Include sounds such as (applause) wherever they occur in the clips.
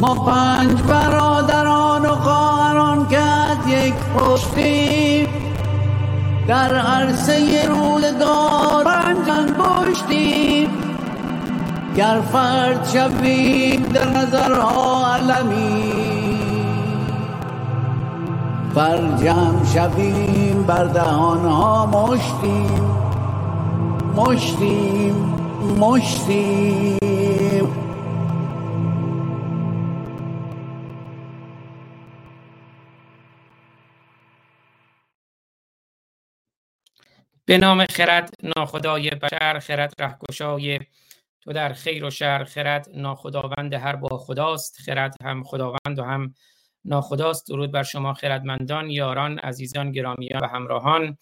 ما پنج برادران و خواهران کرد یک پشتیم. در عرصه روزگار پنجان پشتیم. گر فرد شویم در نظرها علمی فرجم شویم بر دهانها مشتیم. مشتیم مشتیم. به نام خرد ناخدای بشر خرد رهگشای تو در خیر و شر خرد ناخداوند هر با خداست خرد هم خداوند و هم ناخداست. درود بر شما خردمندان یاران عزیزان گرامیان و همراهان.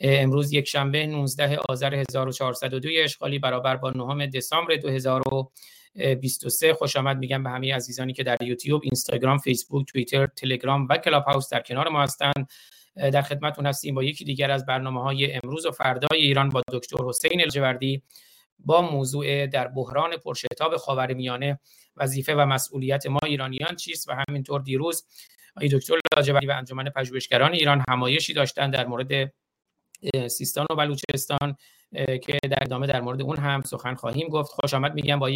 امروز یک شنبه 19 آذر 1402 اشغالی برابر با 9 دسامبر 2023 خوش آمد. میگم به همه عزیزانی که در یوتیوب، اینستاگرام، فیسبوک، توییتر، تلگرام و کلاب هاوس در کنار ما هستند. در خدمتتون هستیم با یکی دیگر از برنامه های امروز و فردای ایران با دکتر حسین الجوردی با موضوع در بحران پرشتاب خاورمیانه وظیفه و مسئولیت ما ایرانیان چیست و همینطور دیروز آقای دکتر لاجوردی و انجمن پژوهشگران ایران همایشی داشتن در مورد سیستان و بلوچستان که در ادامه در مورد اون هم سخن خواهیم گفت. خوش آمد میگم با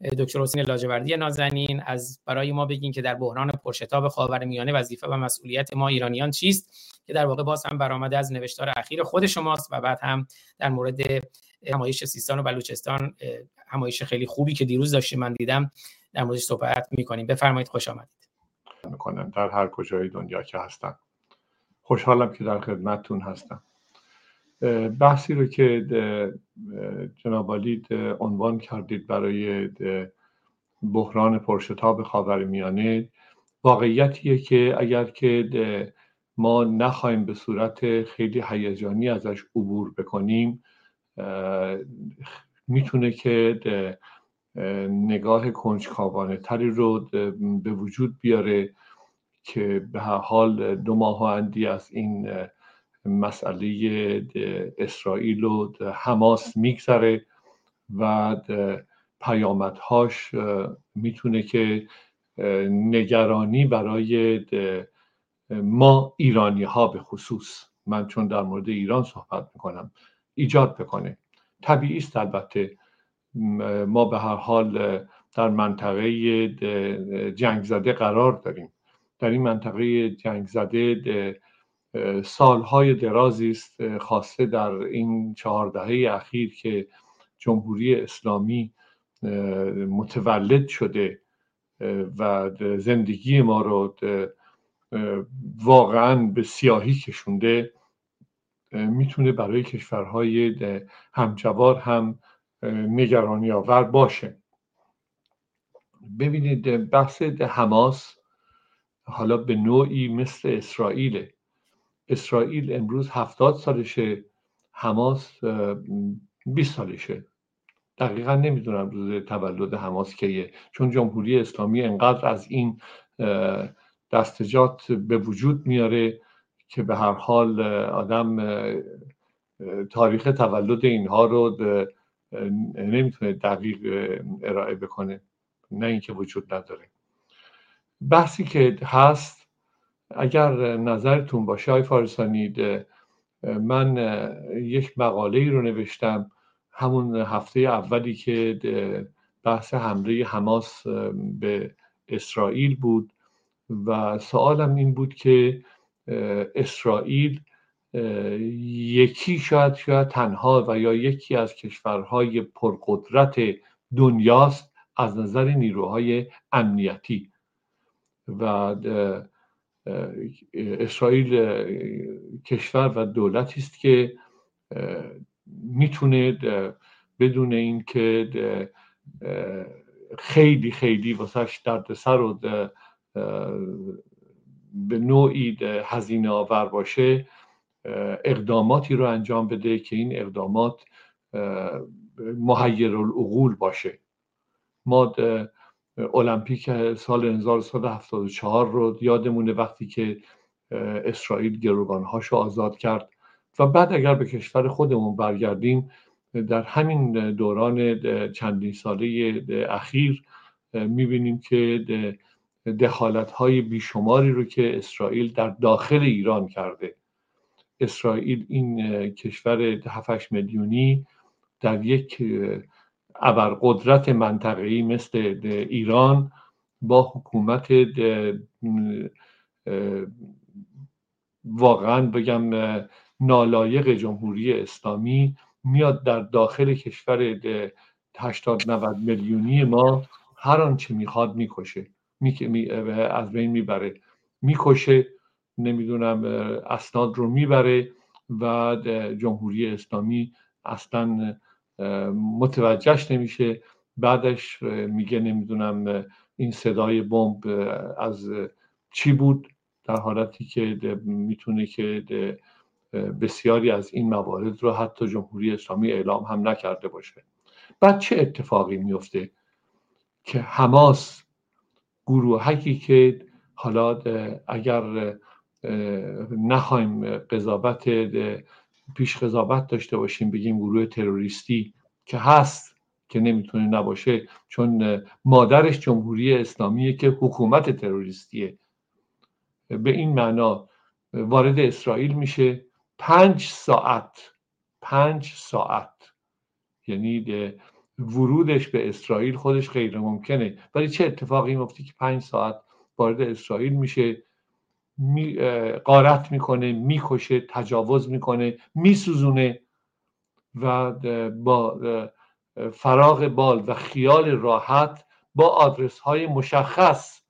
دکتر حسین لاجوردی نازنین از برای ما بگین که در بحران پرشتاب خاورمیانه وظیفه و مسئولیت ما ایرانیان چیست که در واقع باز هم برآمده از نوشتار اخیر خود شماست و بعد هم در مورد همایش سیستان و بلوچستان همایش خیلی خوبی که دیروز داشتیم من دیدم در موردش صحبت می‌کنیم. بفرمایید خوش آمدید. می‌کنم. در هر کجای دنیا که هستم. خوشحالم که در خدمتتون هستم. بحثی رو که جناب عنوان کردید برای بحران پرشتاب خاورمیانه واقعیتیه که اگر که ما نخواهیم به صورت خیلی هیجانی ازش عبور بکنیم می‌تونه که نگاه کنجکاوانه تری رو به وجود بیاره که به هر حال دو ماه اندی از این مسئله اسرائیل و حماس میگذره و پیامدهاش می‌تونه که نگرانی برای ما ایرانی ها به خصوص. من چون در مورد ایران صحبت می‌کنم ایجاد بکنه. طبیعی است البته. ما به هر حال در منطقه جنگ زده قرار داریم. در این منطقه جنگ زده سالهای درازی است خاصه در این چهار دهه اخیر که جمهوری اسلامی متولد شده و زندگی ما رو واقعا به سیاهی کشونده می‌تونه برای کشورهای همجوار هم نگرانی آور باشه. ببینید بحث حماس حالا به نوعی مثل اسرائیل اسرائیل امروز هفتاد سالشه حماس 20 سالشه. دقیقا نمی‌دونم روز تولد حماس کیه چون جمهوری اسلامی انقدر از این دستجات به وجود میاره که به هر حال آدم تاریخ تولد اینها رو نمی‌تونه دقیق ارائه بکنه نه اینکه وجود نداره. بحثی که هست اگر نظرتون باشه های فارسانی من یک مقاله ای رو نوشتم همون هفته اولی که بحث حمله حماس به اسرائیل بود و سوالم این بود که اسرائیل یکی شاید شاید تنها و یا یکی از کشورهای پرقدرت دنیاست از نظر نیروهای امنیتی و اسرائیل کشور و دولتی است که می‌تونه بدون اینکه خیلی خیلی واسهش دردسر و به نوعی هزینه آور باشه اقداماتی رو انجام بده که این اقدامات محیر العقول باشه. ما المپیک سال 1974 رو یادمونه وقتی که اسرائیل گروگانهاشو آزاد کرد. و بعد اگر به کشور خودمون برگردیم در همین دوران چندین ساله اخیر می‌بینیم که دخالت های بیشماری رو که اسرائیل در داخل ایران کرده. اسرائیل این کشور 7 میلیونی در یک ابرقدرت منطقه‌ای مثل ایران با حکومت واقعا بگم نالایق جمهوری اسلامی میاد در داخل کشور 80 90 میلیونی ما هر آنچه می‌خواد می‌کشه می... از بین می‌بره. می‌کشه نمی‌دونم اسناد رو می‌بره و جمهوری اسلامی اصلا متوجهش نمیشه. بعدش میگه نمی‌دونم این صدای بمب از چی بود در حالتی که می‌تونه که بسیاری از این موارد رو حتی جمهوری اسلامی اعلام هم نکرده باشه. بعد چه اتفاقی میفته که حماس گروهکی که حالا اگر نخوایم قضاوت پیش قضاوت داشته باشیم بگیم گروه تروریستی که هست که نمی‌تونه نباشه چون مادرش جمهوری اسلامیه که حکومت تروریستیه. به این معنا وارد اسرائیل میشه. پنج ساعت پنج ساعت. یعنی ورودش به اسرائیل خودش غیر ممکنه. ولی چه اتفاقی میفته که پنج ساعت وارد اسرائیل میشه؟ می قارت می‌کنه می‌کشه تجاوز می‌کنه میسوزونه و با فراغ بال و خیال راحت با آدرس های مشخص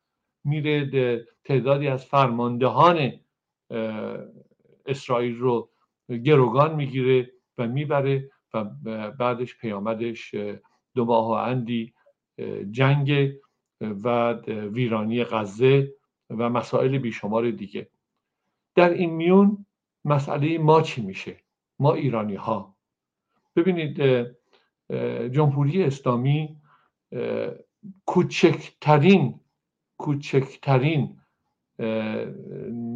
میره تعدادی از فرماندهان اسرائیل رو گروگان می‌گیره و می‌بره و بعدش پیامدش دو ماه و اندی جنگ و ویرانی غزه و مسائل بیشمار دیگه. در این میون مسئله ما چی میشه؟ ما ایرانی ها ببینید جمهوری اسلامی کوچکترین کوچکترین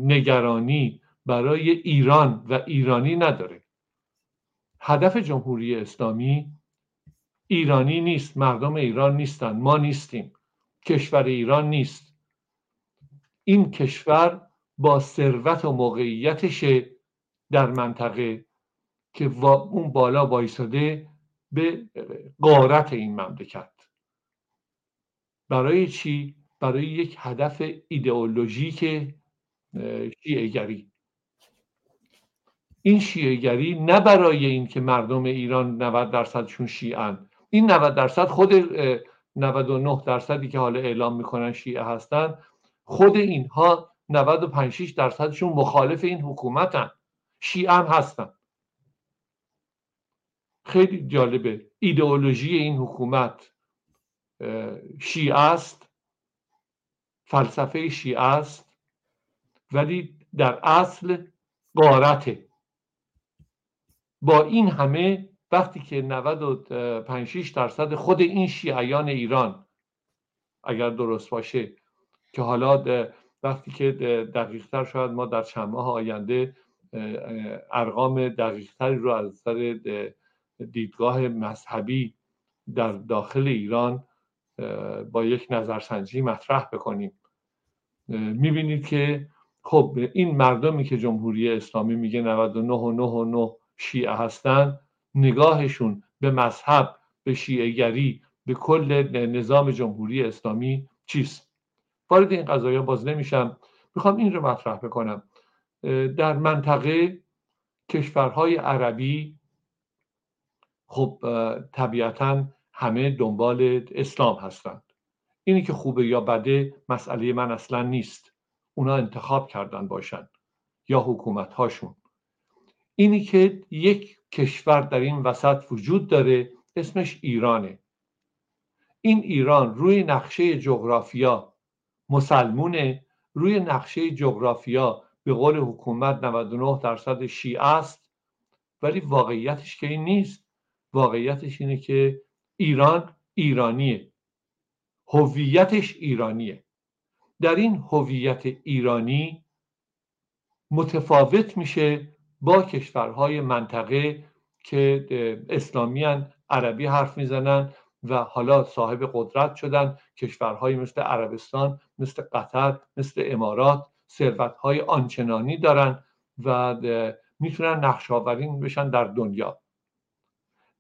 نگرانی برای ایران و ایرانی نداره. هدف جمهوری اسلامی ایرانی نیست مردم ایران نیستن ما نیستیم کشور ایران نیست. این کشور با ثروت و موقعیتش در منطقه که اون بالا وایساده به قارت این مملکت. برای چی؟ برای یک هدف ایدئولوژیک شیعهگری. این شیعهگری نه برای اینکه مردم ایران 90 درصدشون شیعن. این 90 درصد خود 99 درصدی که حالا اعلام می‌کنن شیعه هستن خود اینها 95 درصدشون مخالف این حکومتن. شیعه هم هستن. خیلی جالبه. ایدئولوژی این حکومت شیعه است. فلسفه شیعه است. ولی در اصل قارته با این همه وقتی که 95 درصد خود این شیعیان ایران اگر درست باشه که حالا وقتی که دقیقتر شاید ما در چند ماه آینده ارقام دقیقتری رو از سر دیدگاه مذهبی در داخل ایران با یک نظرسنجی مطرح بکنیم. می‌بینید که خب این مردمی که جمهوری اسلامی میگه 99 و 9 و 9 شیعه هستن نگاهشون به مذهب به شیعهگری به کل نظام جمهوری اسلامی چیست؟ وارد این قضایه باز نمیشم می‌خوام این رو مطرح بکنم. در منطقه کشورهای عربی خب طبیعتا همه دنبال اسلام هستند. اینی که خوبه یا بده مسئله من اصلا نیست. اونا انتخاب کردن باشن یا حکومت هاشون اینی که یک کشور در این وسط وجود داره اسمش ایرانه. این ایران روی نقشه جغرافیا مسلمونه روی نقشه جغرافیا به قول حکومت 99 درصد شیعه است ولی واقعیتش که این نیست. واقعیتش اینه که ایران ایرانیه. هویتش ایرانیه. در این هویت ایرانی متفاوت میشه با کشورهای منطقه که اسلامیان عربی حرف می‌زنن و حالا صاحب قدرت شدن. کشورهایی مثل عربستان مثل قطر مثل امارات ثروتهای آنچنانی دارن و می‌تونن نقش بشن در دنیا.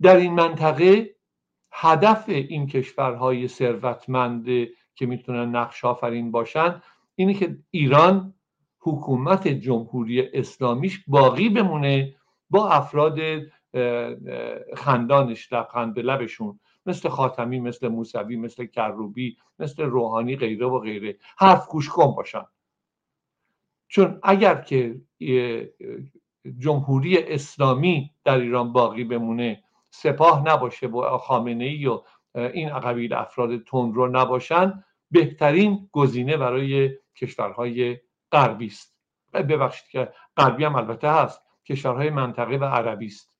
در این منطقه هدف این کشورهای ثروتمند که می‌تونن نقش آفرین باشن اینه که ایران حکومت جمهوری اسلامیش باقی بمونه با افراد خندانش لبخند به لبشون. مثل خاتمی مثل موسوی مثل کروبی مثل روحانی غیره و غیره. حرف گوش کن باشن. چون اگر که جمهوری اسلامی در ایران باقی بمونه سپاه نباشه با خامنه ای و این قبیل افراد تون رو نباشن بهترین گزینه برای کشورهای غربی است. ببخشید که غربی هم البته هست کشورهای منطقه و عربی است.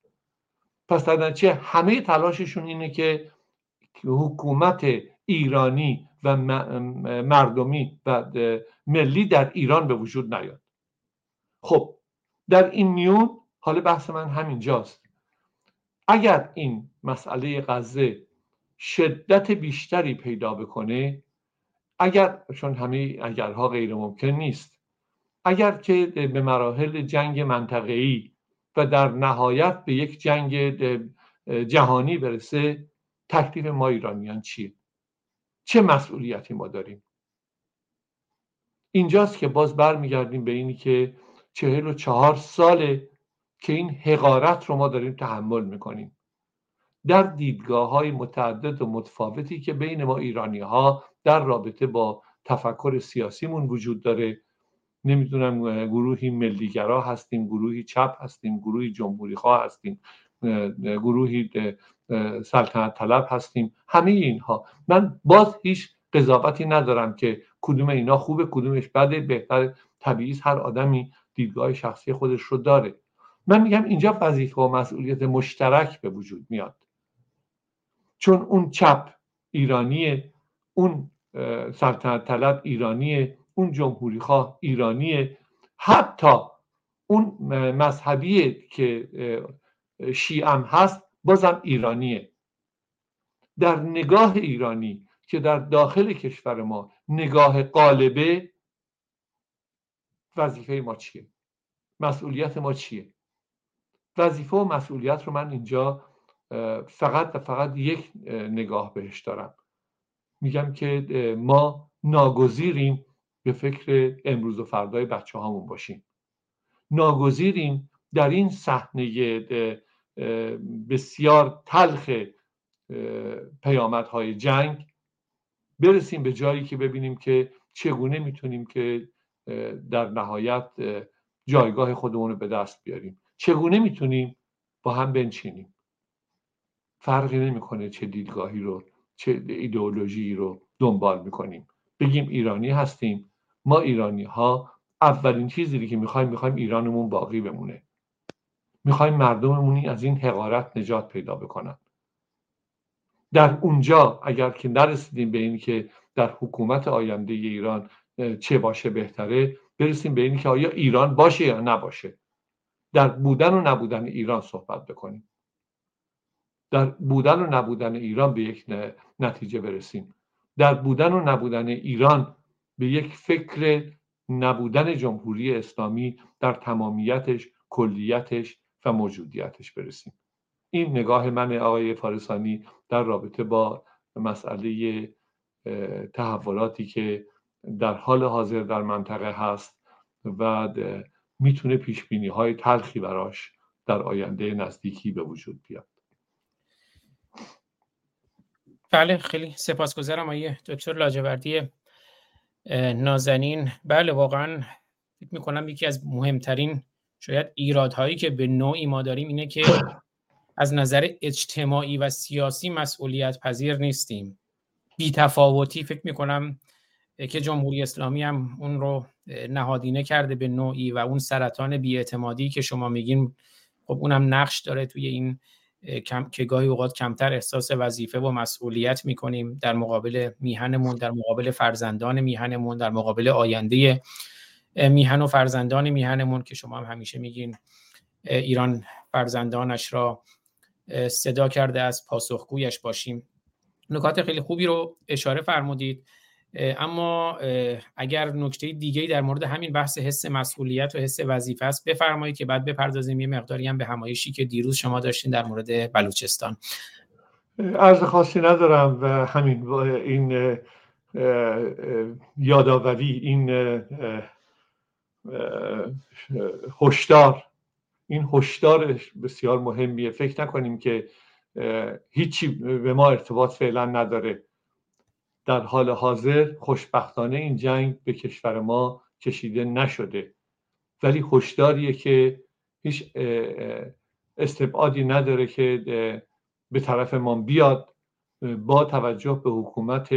پس در همه تلاششون اینه که حکومت ایرانی و مردمی و ملی در ایران به وجود نیاد. خب در این میون حالا بحث من همینجاست. اگر این مسئله غزه شدت بیشتری پیدا بکنه اگر چون همه اگرها غیر ممکن نیست اگر که به مراحل جنگ منطقه‌ای و در نهایت به یک جنگ جهانی برسه. تکلیف ما ایرانیان چیه؟ چه مسئولیتی ما داریم؟ اینجاست که باز برمیگردیم به اینی که چهل و چهار ساله که این حقارت رو ما داریم تحمل می‌کنیم. در دیدگاه های متعدد و متفاوتی که بین ما ایرانی ها در رابطه با تفکر سیاسیمون وجود داره نمی‌دونم گروهی ملیگرا هستیم گروهی چپ هستیم گروهی جمهوری خواه هستیم گروهی سلطنت طلب هستیم. همه اینها. من باز هیچ قضاوتی ندارم که کدوم اینا خوبه کدومش بده. بهتر طبیعی هر آدمی دیدگاه شخصی خودش رو داره. من میگم اینجا وظیفه و مسئولیت مشترک به وجود میاد. چون اون چپ ایرانیه اون سلطنت طلب ایرانیه اون جمهوری خواه ایرانیه. حتی اون مذهبی که شیعم هست بازم ایرانیه. در نگاه ایرانی که در داخل کشور ما نگاه قالبه وظیفه ما چیه؟ مسئولیت ما چیه؟ وظیفه و مسئولیت رو من اینجا فقط و فقط یک نگاه بهش دارم. میگم که ما ناگزیریم به فکر امروز و فردای بچه هامون باشیم. ناگزیریم در این صحنه بسیار تلخ پیامدهای جنگ برسیم به جایی که ببینیم که چگونه می‌تونیم که در نهایت جایگاه خودمون رو به دست بیاریم. چگونه می‌تونیم با هم بنشینیم؟ فرقی نمی‌کنه چه دیدگاهی رو چه ایدئولوژی رو دنبال می‌کنیم. بگیم ایرانی هستیم ما ایرانی ها اولین چیزی که می‌خوایم می‌خوایم ایرانمون باقی بمونه. می‌خوایم مردممونی از این حقارت نجات پیدا بکنن. در اونجا اگر که نرسیدیم به این که در حکومت آینده ایران چه باشه بهتره برسیم به این که آیا ایران باشه یا نباشه. در بودن و نبودن ایران صحبت بکنیم. در بودن و نبودن ایران به یک نتیجه برسیم. در بودن و نبودن ایران به یک فکر نبودن جمهوری اسلامی در تمامیتش کلیتش و موجودیتش برسیم. این نگاه من آقای فارسانی در رابطه با مسئله تحولاتی که در حال حاضر در منطقه هست و می‌تونه پیش بینی های تلخی براش در آینده نزدیکی به وجود بیاد. بله خیلی سپاسگزارم آیه دکتر لاجوردی نازنین. بله واقعا فکر می‌کنم یکی از مهمترین شاید ایرادهایی که به نوعی ما داریم اینه که از نظر اجتماعی و سیاسی مسئولیت پذیر نیستیم. بی تفاوتی فکر می‌کنم که جمهوری اسلامی هم اون رو نهادینه کرده به نوعی و اون سرطان بیاعتمادی که شما میگین خب اونم نقش داره توی این کم که گاهی اوقات کمتر احساس وظیفه و مسئولیت می‌کنیم در مقابل میهنمون در مقابل فرزندان میهنمون در مقابل آینده میهن و فرزندان میهنمون که شما هم همیشه میگین ایران فرزندانش را صدا کرده از پاسخگویش باشیم. نکات خیلی خوبی رو اشاره فرمودید. اما اگر نکته دیگه در مورد همین بحث حس مسئولیت و حس وظیفه است بفرمایید که بعد بپردازیم یه مقداری هم به همایشی که دیروز شما داشتین در مورد بلوچستان. عرض خاصی ندارم و همین این یادآوری این هشدار. این هشدار بسیار مهمیه. فکر نکنیم که هیچی به ما ارتباط فعلا نداره. در حال حاضر خوشبختانه این جنگ به کشور ما کشیده نشده. ولی هشداریه که هیچ استبعادی نداره که به طرف ما بیاد با توجه به حکومت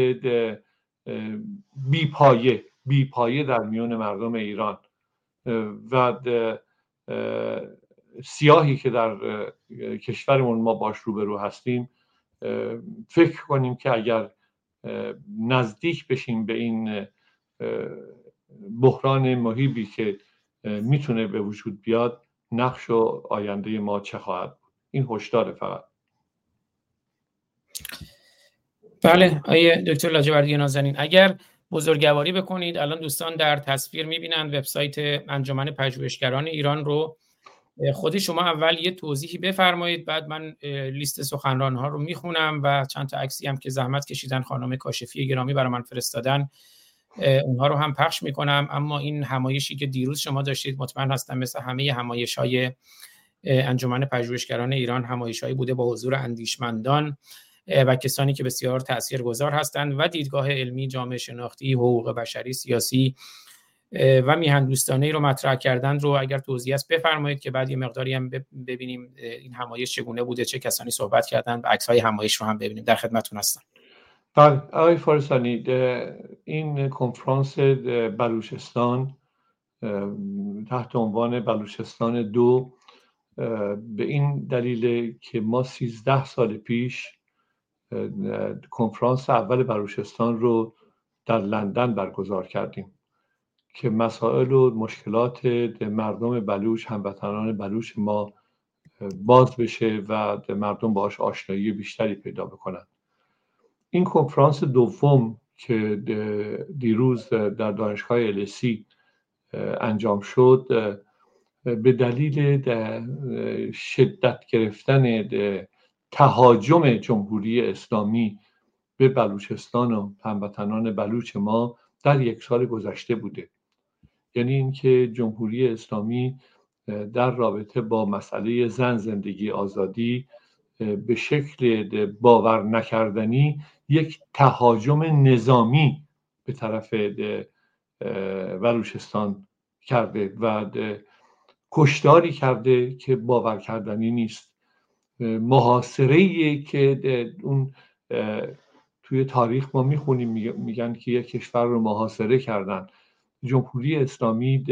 بیپایه بیپایه در میون مردم ایران. و سیاهی که در کشورمون ما باش روبرو هستیم فکر کنیم که اگر نزدیک بشیم به این بحران محیبی که می‌تونه به وجود بیاد نقش و آینده ما چه خواهد بود؟ این هشدار فقط. بله آیه دکتر لاجوردی نازنین. اگر بزرگواری بکنید الان دوستان در تصویر می‌بینند وبسایت انجمن پژوهشگران ایران رو خودی شما اول یه توضیحی بفرمایید بعد من لیست سخنران ها رو می‌خونم و چند تا عکسی هم که زحمت کشیدن خانم کاشفی گرامی برای من فرستادن اونها رو هم پخش می‌کنم. اما این همایشی که دیروز شما داشتید مطمئن هستم مثل همه همایش های انجمن پژوهشگران ایران همایش بوده با حضور اندیشمندان و کسانی که بسیار تاثیرگذار هستند و دیدگاه علمی جامعه شناختی حقوق بشری سیاسی و میهن دوستانه رو مطرح کردن رو اگر توضیح است بفرمایید که بعد یه مقداری هم ببینیم این همایش چگونه بوده چه کسانی صحبت کردن و عکس های همایش رو هم ببینیم. در خدمتتون هستم. بله آقای فارسانی این کنفرانس بلوچستان تحت عنوان بلوچستان دو به این دلیل که ما سیزده سال پیش کنفرانس اول بلوچستان رو در لندن برگزار کردیم. که مسائل و مشکلات مردم بلوچ هموطنان بلوچ ما باز بشه و مردم باش آشنایی بیشتری پیدا بکنن. این کنفرانس دوم که دیروز در دانشگاه السی انجام شد به دلیل شدت گرفتن تهاجم جمهوری اسلامی به بلوچستان و هموطنان بلوچ ما در یک سال گذشته بوده. یعنی اینکه جمهوری اسلامی در رابطه با مسئله زن زندگی آزادی به شکل باور نکردنی یک تهاجم نظامی به طرف بلوچستان کرده و کشداری کرده که باور کردنی نیست. محاصره که اون توی تاریخ ما می‌خونیم میگن که یک کشور رو محاصره کردن. جمهوری اسلامی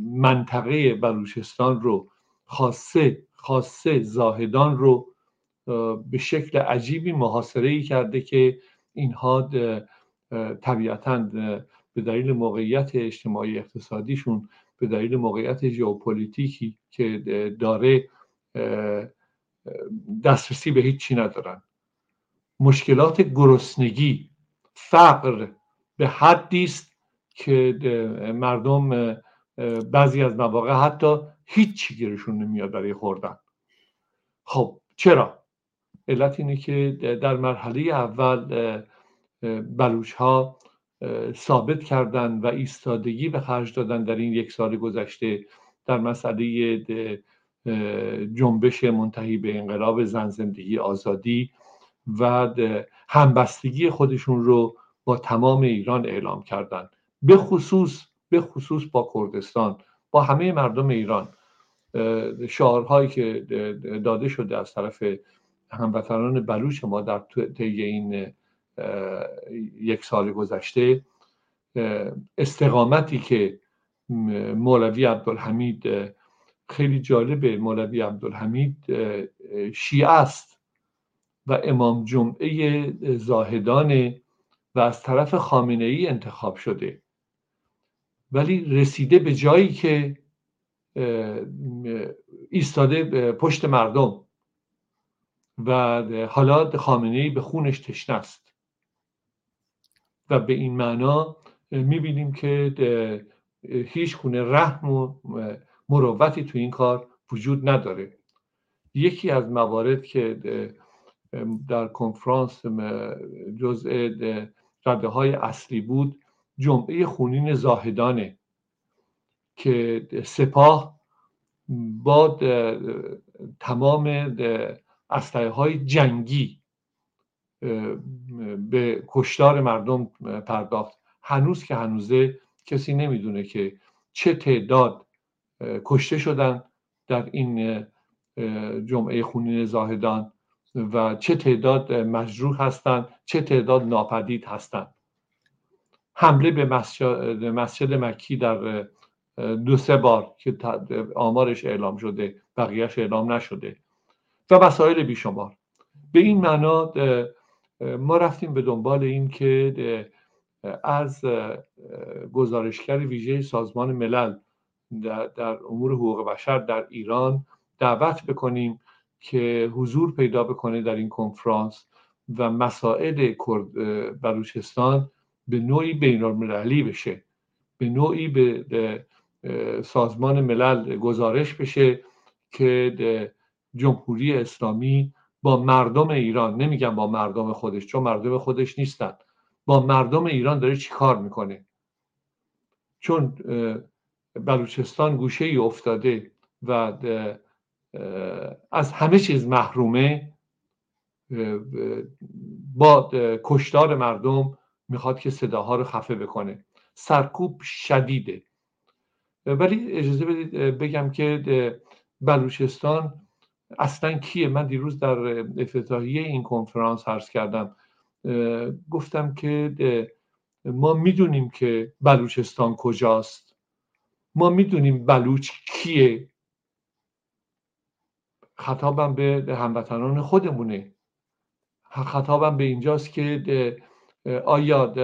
منطقه بلوچستان رو خاصه خاصه زاهدان رو به شکل عجیبی محاصره ای کرده که اینها طبیعتا به دلیل موقعیت اجتماعی اقتصادیشون به دلیل موقعیت ژئوپلیتیکی که داره دسترسی به هیچ ندارن. مشکلات گرسنگی فقر به حدی است که مردم بعضی از مواقع حتی هیچی گیرشون نمیاد برای خوردن. خب چرا؟ علت اینه که در مرحله اول بلوچ ها ثابت کردن و ایستادگی به خرج دادن در این یک سال گذشته در مسئله جنبش منتهی به انقلاب زن زندگی آزادی و همبستگی خودشون رو با تمام ایران اعلام کردند به خصوص به خصوص با کردستان با همه مردم ایران. شعارهایی که داده شده از طرف هموطنان بلوچ ما در طی این یک سال گذشته استقامتی که مولوی عبدالحمید خیلی جالبه مولوی عبدالحمید شیعه است و امام جمعه زاهدان و از طرف خامنه ای انتخاب شده. ولی رسیده به جایی که ایستاده پشت مردم و حالا خامنه به خونش تشنه است. و به این معنا می‌بینیم که هیچ گونه رحم و مروتی تو این کار وجود نداره. یکی از موارد که در کنفرانس جزء رده های اصلی بود جمعه خونین زاهدانه که سپاه با تمام اسلحه های جنگی به کشتار مردم پرداخت. هنوز که هنوزه کسی نمی‌دونه که چه تعداد کشته شدن در این جمعه خونین زاهدان و چه تعداد مجروح هستند چه تعداد ناپدید هستند حمله به مسجد مکی در دو سه بار که آمارش اعلام شده بقیهش اعلام نشده و مسائل بیشمار. به این معنا ما رفتیم به دنبال این که از گزارشگر ویژه سازمان ملل در, امور حقوق بشر در ایران دعوت بکنیم که حضور پیدا بکنه در این کنفرانس و مسائل بلوچستان به نوعی بین المللی بشه به نوعی به سازمان ملل گزارش بشه که جمهوری اسلامی با مردم ایران نمیگم با مردم خودش چون مردم خودش نیستن با مردم ایران داره چی کار می‌کنه؟ چون بلوچستان گوشه ای افتاده و از همه چیز محرومه با کشتار مردم می‌خواد که صداها رو خفه بکنه. سرکوب شدیده. ولی اجازه بدید بگم که بلوچستان اصلا کیه؟ من دیروز در افتتاحیه این کنفرانس عرض کردم. گفتم که ما می‌دونیم که بلوچستان کجاست. ما می‌دونیم بلوچ کیه. خطابم به هموطنان خودمونه. خطابم به اینجاست که آیا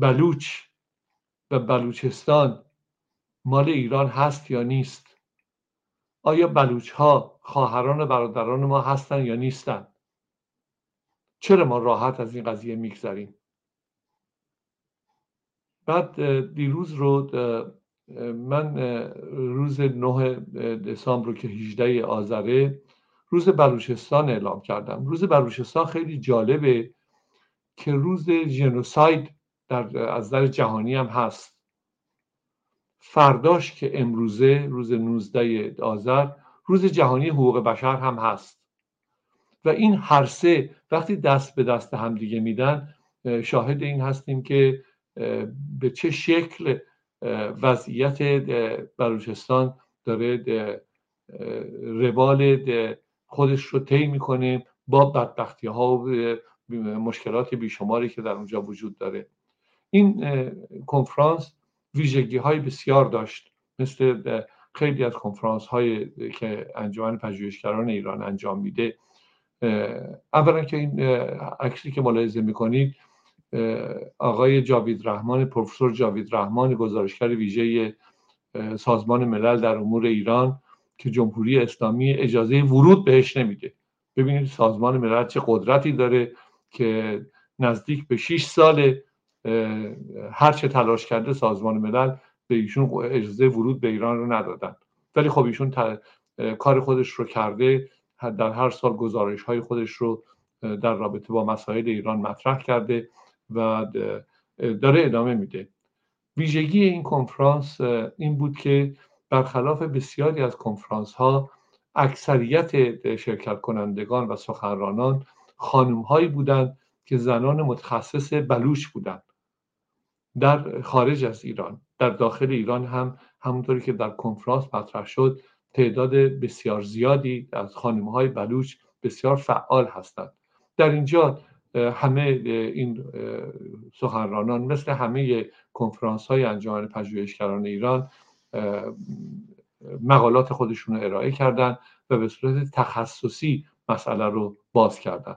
بلوچ و بلوچستان مال ایران هست یا نیست؟ آیا بلوچ ها خواهران و برادران ما هستن یا نیستن؟ چرا ما راحت از این قضیه میگذریم؟ بعد دیروز رو من روز 9 دسامبر رو که 18 آذره روز بلوچستان اعلام کردم. روز بلوچستان خیلی جالبه. که روز جنوساید در از در جهانی هم هست. فرداش که امروزه روز 19 آذر روز جهانی حقوق بشر هم هست. و این هر سه وقتی دست به دست همدیگه میدن شاهد این هستیم که به چه شکل وضعیت بلوچستان داره روال خودش رو طی می‌کنه با بدبختی ها و مشکلات بیشماری که در اونجا وجود داره. این کنفرانس ویژگی های بسیار داشت. مثل خیلی از کنفرانس های که انجمن پژوهشگران ایران انجام میده. اولا که این عکسی که ملاحظه می‌کنید آقای جاوید رحمان پروفسور جاوید رحمان گزارشگر ویژه سازمان ملل در امور ایران که جمهوری اسلامی اجازه ورود بهش نمیده. ببینید سازمان ملل چه قدرتی داره. که نزدیک به 6 سال هر چه تلاش کرده سازمان ملل به ایشون اجازه ورود به ایران رو ندادن. ولی خب ایشون کار خودش رو کرده در هر سال گزارش های خودش رو در رابطه با مسائل ایران مطرح کرده و داره ادامه میده. ویژگی این کنفرانس این بود که برخلاف بسیاری از کنفرانس ها اکثریت شرکت کنندگان و سخنرانان خانم هایی بودند که زنان متخصص بلوچ بودند. در خارج از ایران در داخل ایران هم همونطوری که در کنفرانس مطرح شد تعداد بسیار زیادی از خانم های بلوچ بسیار فعال هستند. در اینجا همه این سخنرانان مثل همه کنفرانس های انجمن پژوهشگران ایران مقالات خودشون رو ارائه کردن و به صورت تخصصی مسئله رو باز کردن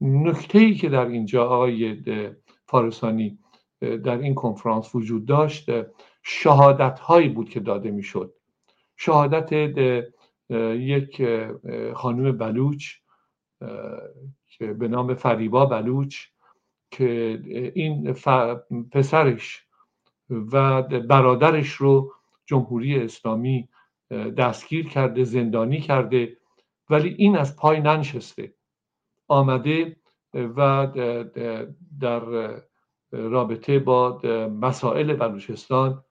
نکته ای که در اینجا آقای فارسانی در این کنفرانس وجود داشت شهادت هایی بود که داده می‌شد. شهادت یک خانم بلوچ که به نام فریبا بلوچ که این پسرش و برادرش رو جمهوری اسلامی دستگیر کرده زندانی کرده ولی این از پای ننشسته. آمده و در رابطه با مسائل بلوچستان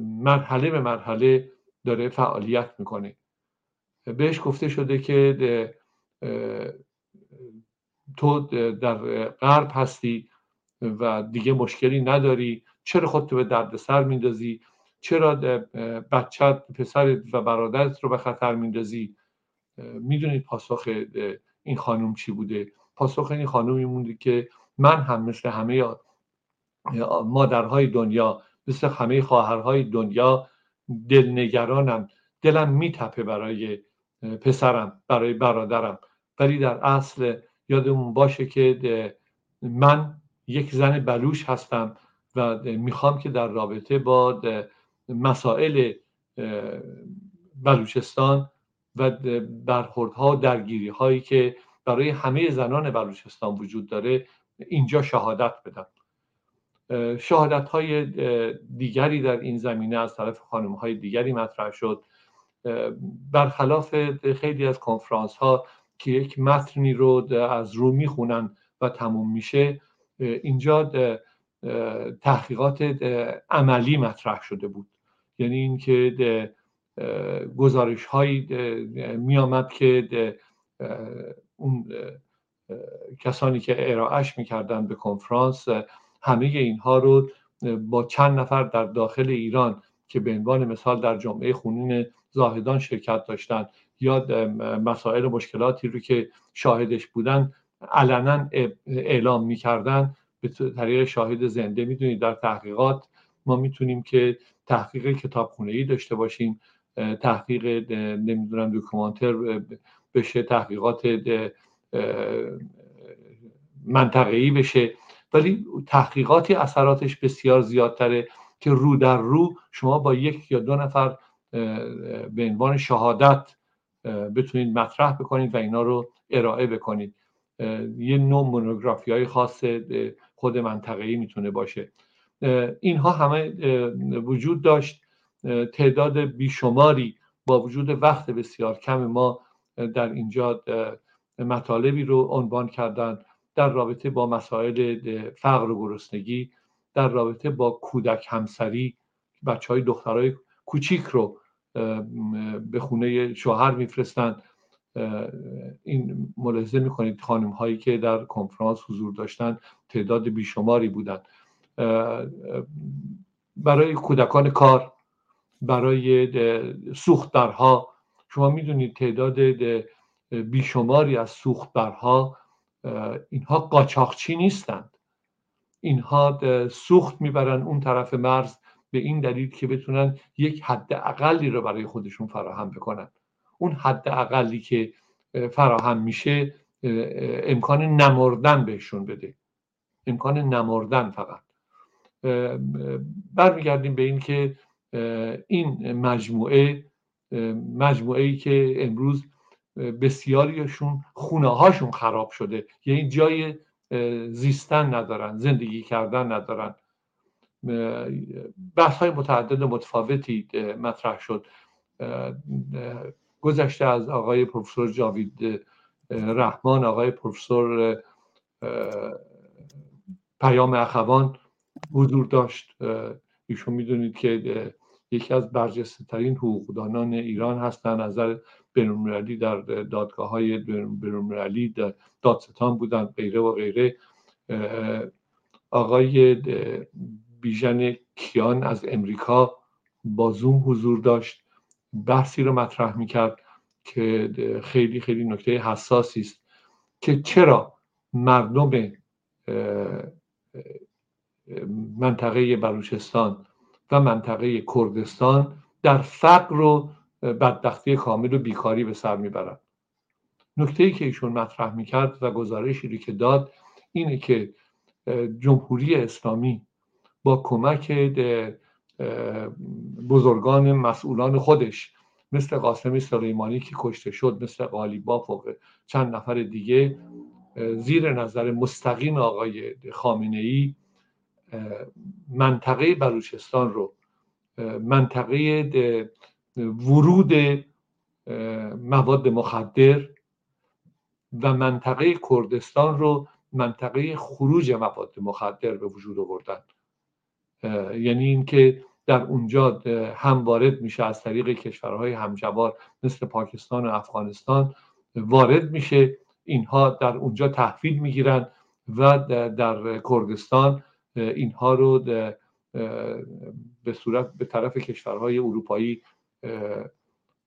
مرحله به مرحله داره فعالیت می‌کنه. بهش گفته شده که تو در غرب هستی و دیگه مشکلی نداری چرا خودتو به دردسر میندازی چرا بچت پسرت و برادرت رو به خطر میندازی می‌دونید پاسخ این خانم چی بوده؟ پاسخ این خانومی مونده که من هم مثل همه مادرهای دنیا مثل همه خواهرهای دنیا دلنگرانم. دلم میتپه برای پسرم برای برادرم. ولی در اصل یادمون باشه که من یک زن بلوش هستم و می‌خوام که در رابطه با مسائل بلوچستان و برخوردها درگیری هایی که برای همه زنان بلوچستان وجود داره اینجا شهادت بدم. شهادت های دیگری در این زمینه از طرف خانم های دیگری مطرح شد. برخلاف خیلی از کنفرانس ها که یک متنی رو از رو می‌خونن و تموم میشه اینجا تحقیقات عملی مطرح شده بود. یعنی اینکه گزارش هایی می آمد که اون کسانی که ارائهش می‌کردن به کنفرانس همه اینها رو با چند نفر در داخل ایران که به عنوان مثال در جمعه خونین زاهدان شرکت داشتن یا مسائل مشکلاتی رو که شاهدش بودن علنا اعلام می‌کردن. به طریق شاهد زنده می‌دونید در تحقیقات ما می‌تونیم که تحقیق کتابخونه ای داشته باشیم. تحقیق نمی‌دونم دوکومانتر بشه تحقیقات منطقه‌ای بشه. ولی تحقیقاتی اثراتش بسیار زیادتره که رو در رو شما با یک یا دو نفر به عنوان شهادت بتونید مطرح بکنید و اینا رو ارائه بکنید. یه نوع مونوگرافی های خاص خود منطقه‌ای می‌تونه باشه. اینها همه وجود داشت. تعداد بیشماری با وجود وقت بسیار کم ما در اینجا مطالبی رو عنوان کردن در رابطه با مسائل فقر و گرسنگی در رابطه با کودک همسری بچه های دخترهای کوچیک رو به خونه شوهر میفرستند این ملاحظه می‌کنید خانم هایی که در کنفرانس حضور داشتن تعداد بیشماری بودند برای کودکان کار برای سوخت برها شما می‌دونید تعداد بیشماری از سوخت برها اینها قاچاقچی نیستند. اینها سوخت می‌برن اون طرف مرز به این دلیل که بتونن یک حد اقلی رو برای خودشون فراهم بکنن. اون حد اقلی که فراهم میشه امکان نمردن بهشون بده. امکان نمردن فقط. برمیگردیم به این که این مجموعه مجموعه ای که امروز بسیاریشون خونه هاشون خراب شده. یعنی جای زیستن ندارن زندگی کردن ندارن. بحث های متعدد و متفاوتی مطرح شد. گذشته از آقای پروفسور جاوید رحمان آقای پروفسور پیام اخوان حضور داشت. ایشون می‌دونید که یکی از برجسته ترین حقوقدانان ایران هستند نظر بینالمللی در دادگاه های بینالمللی دادستان بودن غیره و غیره. آقای بیژن کیان از امریکا با زوم حضور داشت. بحثی رو مطرح می‌کرد که خیلی خیلی نکته حساسی است که چرا مردم منطقه بلوچستان و منطقه کردستان در فقر و بدبختی کامل و بیکاری به سر می‌برند. نکته ای که ایشون مطرح می‌کرد و گزارشی که داد اینه که جمهوری اسلامی با کمک بزرگان مسئولان خودش مثل قاسمی سلیمانی که کشته شد مثل قالیباف و چند نفر دیگه زیر نظر مستقیم آقای خامنه ای منطقه بلوچستان رو منطقه ورود مواد مخدر و منطقه کردستان رو منطقه خروج مواد مخدر به وجود آوردن. یعنی اینکه در اونجا هم وارد میشه از طریق کشورهای همجوار مثل پاکستان و افغانستان وارد میشه. اینها در اونجا تحویل می‌گیرن و در کردستان اینها رو به صورت به طرف کشورهای اروپایی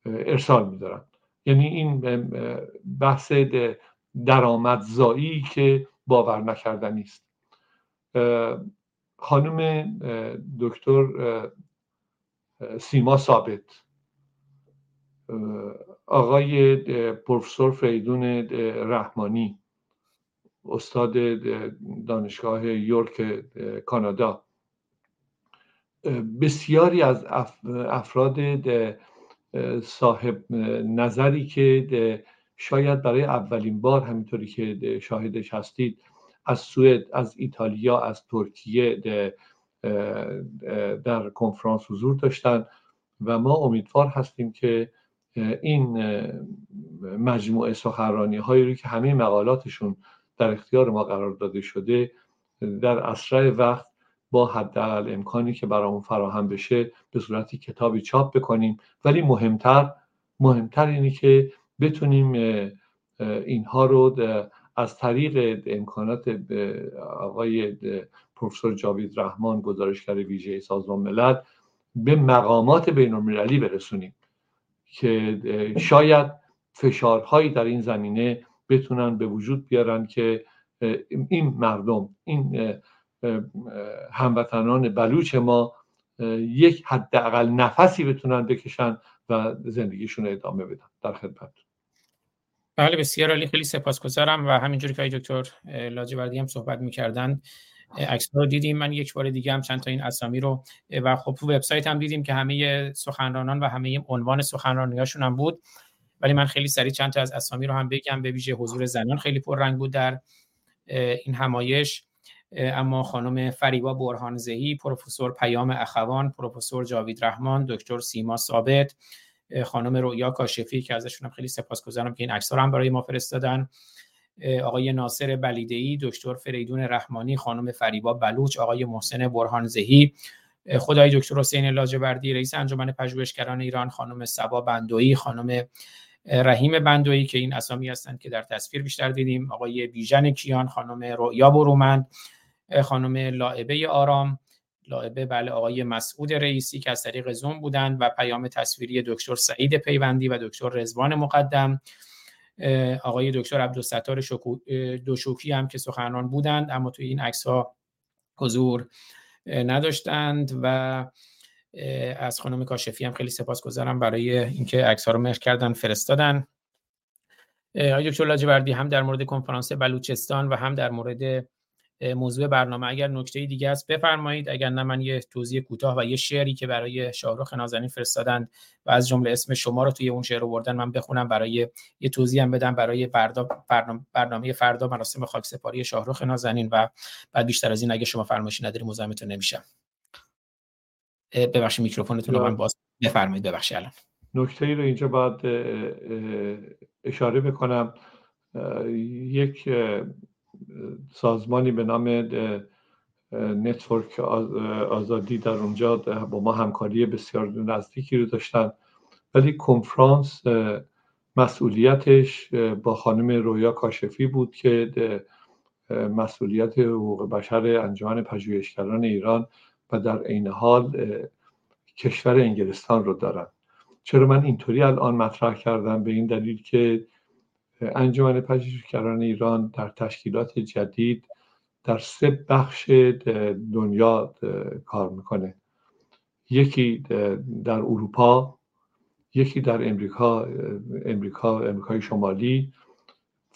ارسال میدارن. یعنی این بحث درآمدزایی که باور نکردنی است خانم دکتر سیما ثابت. آقای پروفسور فریدون رحمانی. استاد دانشگاه یورک کانادا. بسیاری از افراد صاحب نظری که شاید برای اولین بار همینطوری که شاهدش هستید از سوئد از ایتالیا از ترکیه در کنفرانس حضور داشتن و ما امیدوار هستیم که این مجموعه سخنرانی هایی رو که همه مقالاتشون در اختیار ما قرار داده شده در اسرع وقت با حداقل امکانی که برامون فراهم بشه به صورتی کتابی چاپ بکنیم. ولی مهمتر مهمتر اینه که بتونیم اینها رو از طریق امکانات آقای پروفسور جاوید رحمان گزارشگر ویژه سازمان ملل به مقامات بین المللی برسونیم که شاید فشارهایی در این زمینه بتونن به وجود بیارن که این مردم این هموطنان بلوچ ما یک حداقل نفسی بتونن بکشن و زندگیشون ادامه بدن. در خدمت. بله بسیار عالی. خیلی سپاسگزارم و همینجوری که دکتر لاجوردی هم صحبت می‌کردن عکس رو دیدیم. من یک بار دیگه هم چند تا این اسامی رو و خب وبسایت هم دیدیم که همه سخنرانان و همه عنوان سخنرانیاشون هم بود. ولی من خیلی سریع چند تا از اسامی رو هم بگم. به ویژه حضور زنان خیلی پررنگ بود در این همایش. اما خانم فریبا برهانزهی پروفسور پیام اخوان پروفسور جاوید رحمان دکتر سیما ثابت خانم رویا کاشفی که ازشون هم خیلی سپاسگزارم که این عکس هم برای ما فرستادن. آقای ناصر بلیدهی دکتر فریدون رحمانی خانم فریبا بلوچ آقای محسن برهانزهی خدای دکتر حسین لاجوردی رئیس انجمن پژوهشگران ایران خانم سبا بندویی خانم رحیم بندویی که این اسامی هستند که در تصویر بیشتر دیدیم آقای بیژن کیان خانم رویا برومند خانم لاعبه آرام. لاعبه بله آقای مسعود رئیسی که از طریق زوم بودند و پیام تصویری دکتر سعید پیوندی و دکتر رزوان مقدم. آقای دکتر عبدالستار دوشوکی هم که سخنران بودند اما توی این عکس ها حضور نداشتند و از خانم کاشفی هم خیلی سپاسگزارم برای اینکه عکس ها رو مهر کردن فرستادن. آقای دکتر لاجوردی هم در مورد کنفرانس بلوچستان و هم در مورد موضوع برنامه اگر نکته دیگه است بفرمایید. اگر نه من یه توضیح کوتاه و یه شعری که برای شاهرخ نازنین فرستادن و از جمله اسم شما رو توی اون شعر آوردن من بخونم برای یه توضیح هم بدم برای بردا برنامه فردا مراسم خاکسپاری شاهرخ نازنین و بعد بیشتر از این اگه شما فرمایشی نداری مزاحمتون نمیشم. ببخشید میکروفونتون رو من باز بفرمایید. ببخشید الان. نکته ای رو اینجا باید اشاره بکنم. یک سازمانی به نام نتورک آزادی در اونجا با ما همکاری بسیار نزدیکی رو داشتن. ولی کنفرانس مسئولیتش با خانم رویا کاشفی بود که مسئولیت حقوق بشر انجمن پژوهشگران ایران و در عین حال کشور انگلستان رو دارن. چرا من اینطوری الان مطرح کردم؟ به این دلیل که انجمن پژوهشگران ایران در تشکیلات جدید در سه بخش دنیا کار می‌کنه. یکی در اروپا یکی در امریکا امریکا امریکای شمالی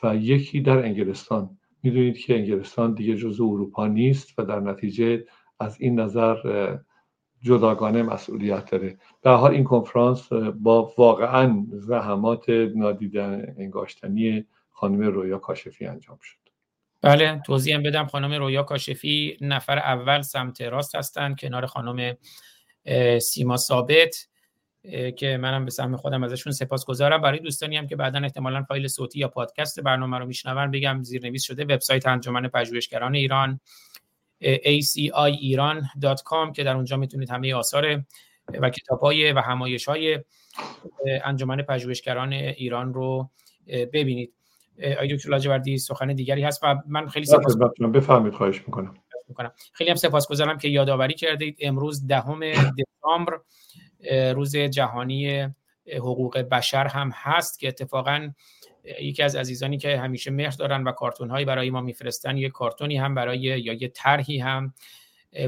و یکی در انگلستان. می‌دونید که انگلستان دیگه جزو اروپا نیست و در نتیجه از این نظر جداگانه مسئولیت داره. در حال این کنفرانس با واقعا زحمات نادیدن انگاشتنی خانم رویا کاشفی انجام شد. بله توضیح بدم. خانم رویا کاشفی نفر اول سمت راست هستند کنار خانم سیما ثابت که منم به سهم خودم ازشون سپاسگزارم. برای دوستانی هم که بعدا احتمالا فایل صوتی یا پادکست برنامه رو میشنون بگم زیرنویس شده وبسایت انجمن پژوهشگران ایران. acioiran.com که در اونجا می‌تونید همه آثار و کتاب‌های و همایش‌های انجمن پژوهشگران ایران رو ببینید. آقای دکتر لاجوردی سخن دیگری هست و من خیلی سپاس بفرمایید خواهش می‌کنم. خیلی هم سپاسگزارم که یادآوری کردید. امروز دهم دسامبر روز جهانی حقوق بشر هم هست که اتفاقا یکی از عزیزانی که همیشه مهر دارن و کارتون هایی برای ما میفرستن یه کارتونی هم برای یا یه طرحی هم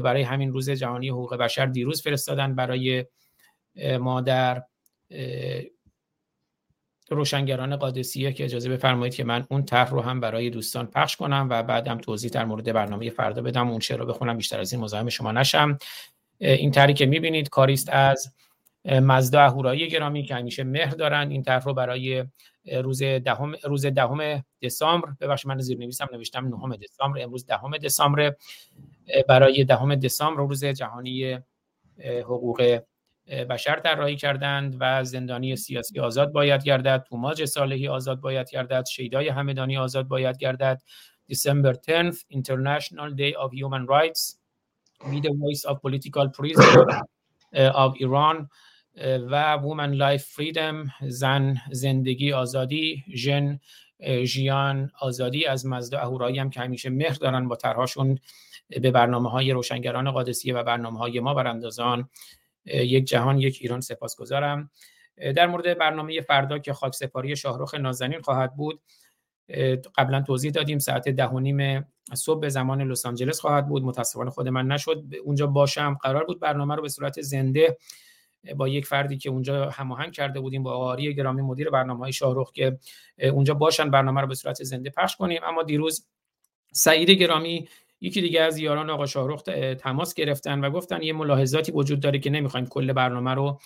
برای همین روز جهانی حقوق بشر دیروز فرستادن برای ما در روشنگران قادسیه که اجازه بفرمایید که من اون طرح رو هم برای دوستان پخش کنم و بعدم توضیح در مورد برنامه فردا بدم. اون شعر رو بخونم بیشتر از این مزاحم شما نشم. این طرحی که می‌بینید کاریست از مزدا اهورایی گرامی که همیشه مهر دارن. این طرح رو برای روز دهم روز دهم دسامبر ببخشید من زیر نویسم نوشتم نهم دسامبر امروز دهم دسامبر. برای دهم دسامبر روز جهانی حقوق بشر طراحی کردند و زندانی سیاسی آزاد باید گردد. توماج صالحی آزاد باید گردد. شیدای همدانی آزاد باید گردد. December 10th International Day of Human Rights. Be the voice of political prisoners of Iran. و woman life freedom زن زندگی آزادی ژن ژیان آزادی از مزدا اهورایی هم که همیشه مهر دارن با طرحشون به برنامه های روشنگران قادسیه و برنامه های ما براندازان. یک جهان یک ایران سپاسگزارم. در مورد برنامه فردا که خاک سپاری شاهرخ نازنین خواهد بود قبلا توضیح دادیم ساعت ده و نیم صبح به زمان لس آنجلس خواهد بود. متاسفانه خود من نشد. اونجا باشم. قرار بود برنامه رو به صورت زنده با یک فردی که اونجا هماهنگ کرده بودیم با آری گرامی مدیر برنامه های شاهرخ که اونجا باشن برنامه رو به صورت زنده پخش کنیم. اما دیروز سعید گرامی یکی دیگه از یاران آقا شاهرخ تماس گرفتن و گفتن یه ملاحظاتی وجود داره که نمی‌خوایم کل برنامه رو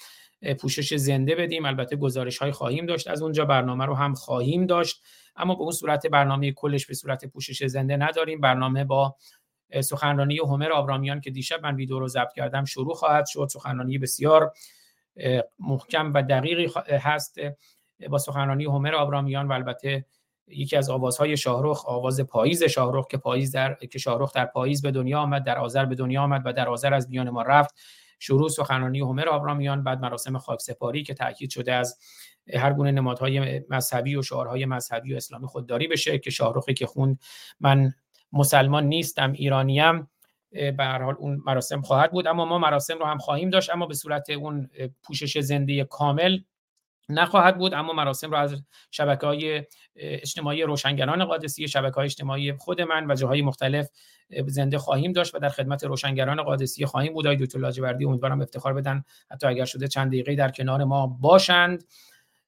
پوشش زنده بدیم. البته گزارش های خواهیم داشت. از اونجا برنامه رو هم خواهیم داشت. اما به اون صورت برنامه کلش به صورت پوشش زنده نداریم. برنامه با سخنرانی هومر آبرامیان که دیشب من ویدیو رو ضبط کردم شروع خواهد شد. سخنرانی بسیار محکم و دقیقی هست با سخنرانی هومر آبرامیان و البته یکی از آوازهای شاهرخ آواز پاییز شاهرخ که پاییز در که شاهرخ در پاییز به دنیا آمد در آذر به دنیا آمد و در آذر از میان ما رفت. شروع سخنرانی هومر آبرامیان بعد مراسم خاک سپاری که تاکید شده از هر گونه نمادهای مذهبی و شعارهای مذهبی و اسلامی خودداری بشه که شاهرخی که خوند من مسلمان نیستم ایرانیم به هر حال اون مراسم خواهد بود. اما ما مراسم رو هم خواهیم داشت اما به صورت اون پوشش زنده کامل نخواهد بود. اما مراسم رو از شبکه های اجتماعی روشنگران قادسی شبکه های اجتماعی خود من و جاهای مختلف زنده خواهیم داشت و در خدمت روشنگران قادسی خواهیم بود. آقای دکتر لاجوردی امیدوارم افتخار بدن. حتی اگر شده چند دقیقه در کنار ما باشند.